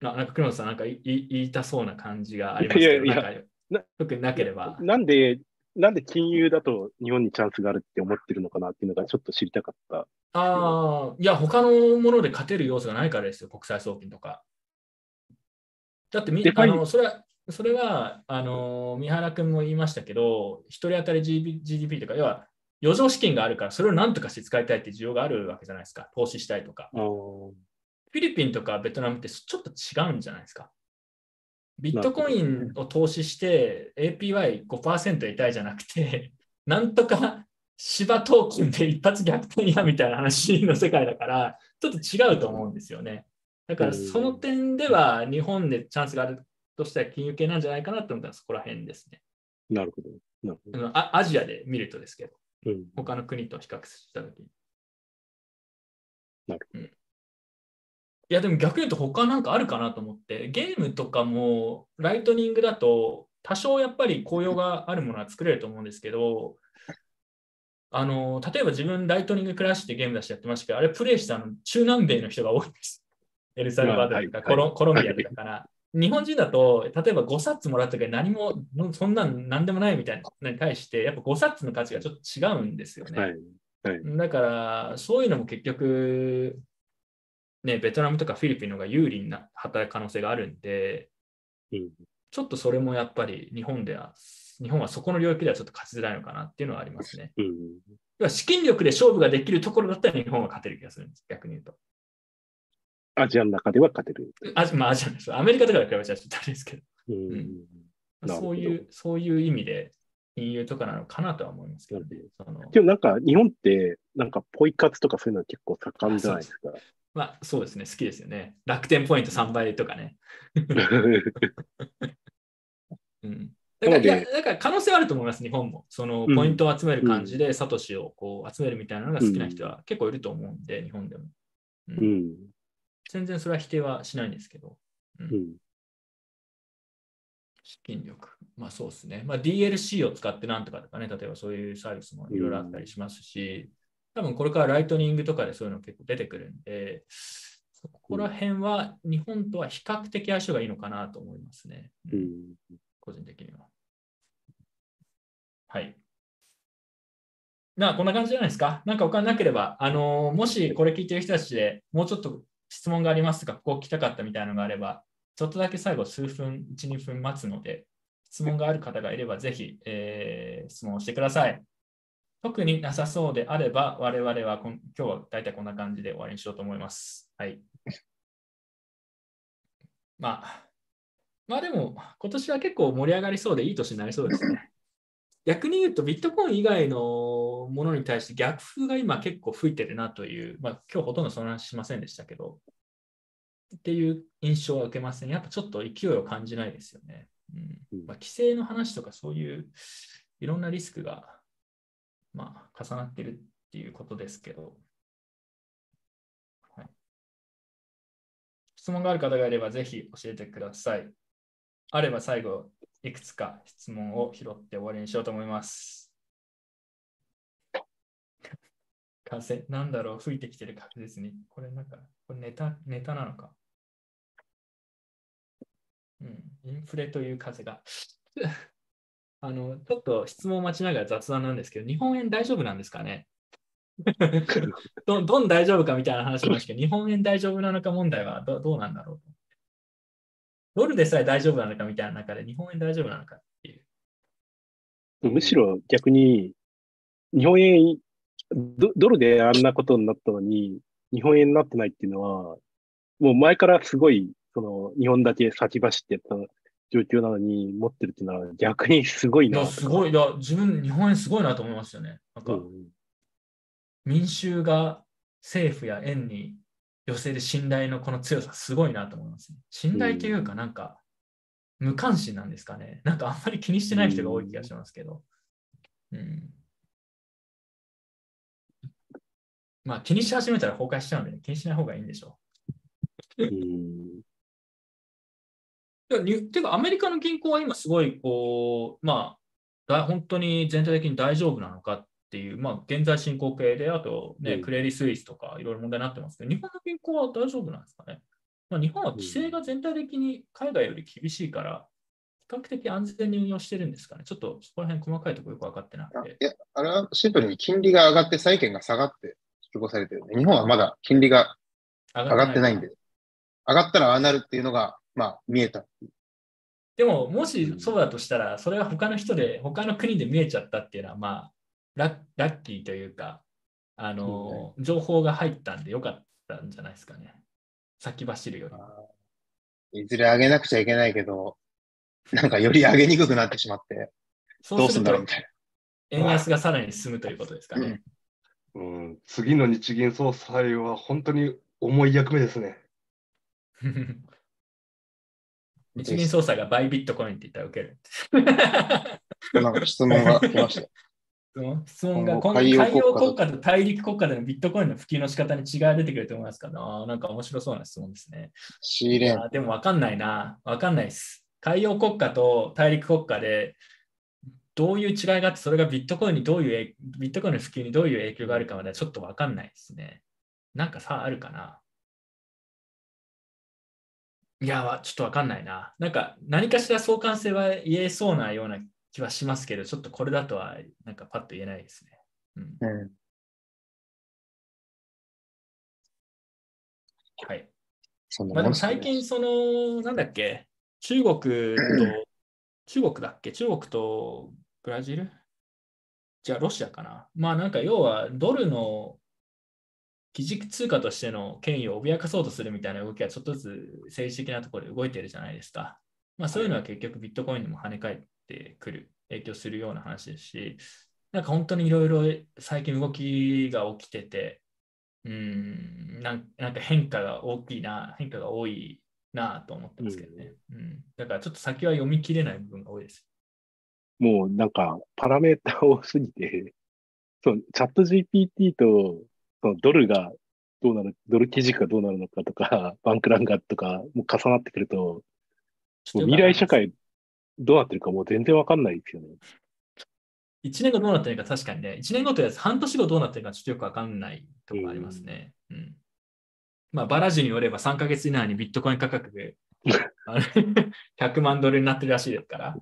ななんか、黒野さん、なんか言いたそうな感じがありますけど、いやいやな特になければ。なんで、なんで金融だと日本にチャンスがあるって思ってるのかなっていうのがちょっと知りたかった。ああ、いや、他のもので勝てる要素がないからですよ、国際送金とか。だってみあのそれは、それは、あの、三原君も言いましたけど、一人当たり GDP とか、要は余剰資金があるから、それを何とかして使いたいって需要があるわけじゃないですか、投資したいとか。フィリピンとかベトナムってちょっと違うんじゃないですか？ビットコインを投資して APY5% 得たいじゃなくて、<laughs> なんとか芝トークンで一発逆転やみたいな話の世界だから、ちょっと違うと思うんですよね。だからその点では日本でチャンスがあるとしたら金融系なんじゃないかなと思ったらそこら辺ですね。なるほど。なるほど。あアジアで見るとですけど、うん、他の国と比較したときに。なるほど。うんいや、でも逆に言うと他なんかあるかなと思って、ゲームとかもライトニングだと多少やっぱり効用があるものは作れると思うんですけど、あの、例えば自分ライトニングクラッシュってゲーム出してやってましたけど、あれプレイしたの中南米の人が多いんです。エルサルバドルとかコロ,、はいコロンビアとかから。日本人だと、例えば5冊もらった時何も、そんなん何でもないみたいなのに対して、やっぱ5冊の価値がちょっと違うんですよね。はい。はい。だから、そういうのも結局、ね、ベトナムとかフィリピンの方が有利にな働く可能性があるんで、うんちょっとそれもやっぱり日本では、日本はそこの領域ではちょっと勝ちづらいのかなっていうのはありますね。うん。資金力で勝負ができるところだったら日本は勝てる気がするんです、逆に言うと。アジアの中では勝てる。あまあ、アジアです。アメリカとかで比べちゃちょっとあれですけど、うん。うんそういう、そういう意味で金融とかなのかなとは思いますけどね。でもなんか日本って、なんかポイ活とかそういうのは結構盛んじゃないですか。まあ、そうですね、好きですよね。楽天ポイント3倍とかね。<laughs> うんだから、可能性はあると思います、日本も。そのうんポイントを集める感じで、サトシをこう集めるみたいなのが好きな人は結構いると思うんで、日本でも、うんうん。全然それは否定はしないんですけど、うんうん。資金力。まあそうですね。まあ、DLC を使ってなんとかとかね、例えばそういうサービスもいろいろあったりしますし、多分これからライトニングとかでそういうの結構出てくるんで、そこら辺は日本とは比較的相性がいいのかなと思いますね。うんうん。個人的には。はい。なあ、こんな感じじゃないですか？なんか他なければ、あのーもしこれ聞いてる人たちでもうちょっと質問がありますとか、ここ来たかったみたいなのがあれば、ちょっとだけ最後数分、1、2分待つので、質問がある方がいれば、ぜひ、えー質問をしてください。特になさそうであれば、我々はこん今日は大体こんな感じで終わりにしようと思います。はい。まあ、まあでも、今年は結構盛り上がりそうでいい年になりそうですね。逆に言うと、ビットコイン以外のものに対して逆風が今結構吹いてるなという、まあ今日ほとんどその話しませんでしたけど、っていう印象は受けますね。やっぱちょっと勢いを感じないですよね。うんうんまあ、規制の話とかそういういろんなリスクが、まあ、重なってるっていうことですけど、はい、質問がある方がいればぜひ教えてください。あれば最後、いくつか質問を拾って終わりにしようと思います。風、なんだろう、吹いてきてる確実に。これなんか、これネタ、ネタなのか？うん、インフレという風が。あの、ちょっと質問を待ちながら雑談なんですけど、日本円大丈夫なんですかね？<laughs> どどん大丈夫かみたいな話しましたけど、日本円大丈夫なのか問題はどどうなんだろうと。ドルでさえ大丈夫なのかみたいな中で、日本円大丈夫なのかっていう。むしろ逆に、日本円、ドドルであんなことになったのに、日本円になってないっていうのは、もう前からすごい、その、日本だけ先走ってた状況なのに持ってるっていうのは逆にすごいな。いや、すごい。いや、自分、日本円すごいなと思いますよね。なんか、うん民衆が政府や円に寄せる信頼のこの強さ、すごいなと思います、ね。信頼というか、なんか、無関心なんですかね。なんかあんまり気にしてない人が多い気がしますけど。うん。まあ気にし始めたら崩壊しちゃうんで、ね、気にしない方がいいんでしょうん。う。てかてか、アメリカの銀行は今すごい、こう、まあ、だ本当に全体的に大丈夫なのかっていう、まあ、現在進行形で、あとね、うんクレディ・スイスとかいろいろ問題になってますけど、日本の銀行は大丈夫なんですかね？まあ、日本は規制が全体的に海外より厳しいから、比較的安全に運用してるんですかね？ちょっとそこら辺細かいところよく分かってなくて。いや、あれはシンプルに金利が上がって債券が下がって引き起こされてるんで、日本はまだ金利が上上がってないんで、上がったらああなるっていうのが、まあ、見えた。でも、もしそうだとしたら、それは他の人で、他の国で見えちゃったっていうのは、まあ、ラッラッキーというか、あの、情報が入ったんでよかったんじゃないですかね。先走るより。いずれ上げなくちゃいけないけど、なんかより上げにくくなってしまって、どうすんだろうみたいな。円安がさらに進むということですかね。うん、次の日銀総裁は本当に重い役目ですね。<laughs> 日銀総裁がバイビットコインって言ったら受ける。なんか質問が来ました。質問？が今海海洋国家と大陸国家でのビットコインの普及の仕方に違いが出てくると思いますか？なんか面白そうな質問ですね。でも分かんないな。分かんないです。海洋国家と大陸国家でどういう違いがあって、それがビットコインにどういう影、ビットコインの普及にどういう影響があるかまではちょっと分かんないですね。なんかさ、あるかないや、わちょっと分かんないな。なんか何かしら相関性は言えそうなような気はしますけど、ちょっとこれだとはなんかパッと言えないですね。うん、うん。はい。そまあ、でも最近、その、なんだっけ、中国と、<clears throat> 中国だっけ、中国とブラジル？じゃあロシアかな。まあなんか要はドルの基軸通貨としての権威を脅かそうとするみたいな動きはちょっとずつ政治的なところで動いてるじゃないですか。まあそういうのは結局ビットコインにも跳ね返ってくる、影響するような話ですし、なんか本当にいろいろ最近動きが起きてて、うんなんか変化が大きいな、変化が多いなと思ってますけどね。うん、だからちょっと先は読み切れない部分が多いです。もうなんか、パラメータ多すぎて、そのチャット GPT とそのドルがどうなる、ドル基軸がどうなるのかとか、<laughs> バンクランガーとかも重なってくると、もう未来社会どうなってるかもう全然わかんないですよね。1年後どうなってるか確かにね、1年後とやつ半年後どうなってるかちょっとよくわかんないとこありますね。うん。まあ、バラジによれば3ヶ月以内にビットコイン価格で <laughs> あの100万ドルになってるらしいですから。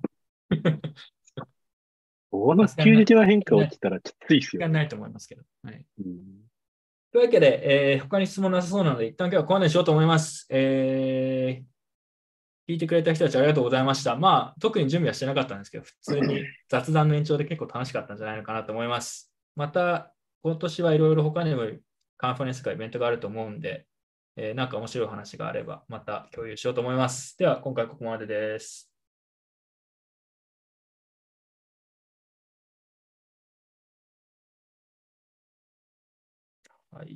この急激な変化起きたらきついですよね。ないと思いますけど。はい。うんというわけで、えー他に質問なさそうなので、一旦今日はここまでにしようと思います。えー聞いてくれた人たちありがとうございました。まあ、特に準備はしてなかったんですけど、普通に雑談の延長で結構楽しかったんじゃないのかなと思います。また、今年はいろいろ他にもカンファレンスかイベントがあると思うんで、えーなんか面白い話があれば、また共有しようと思います。では、今回ここまでです。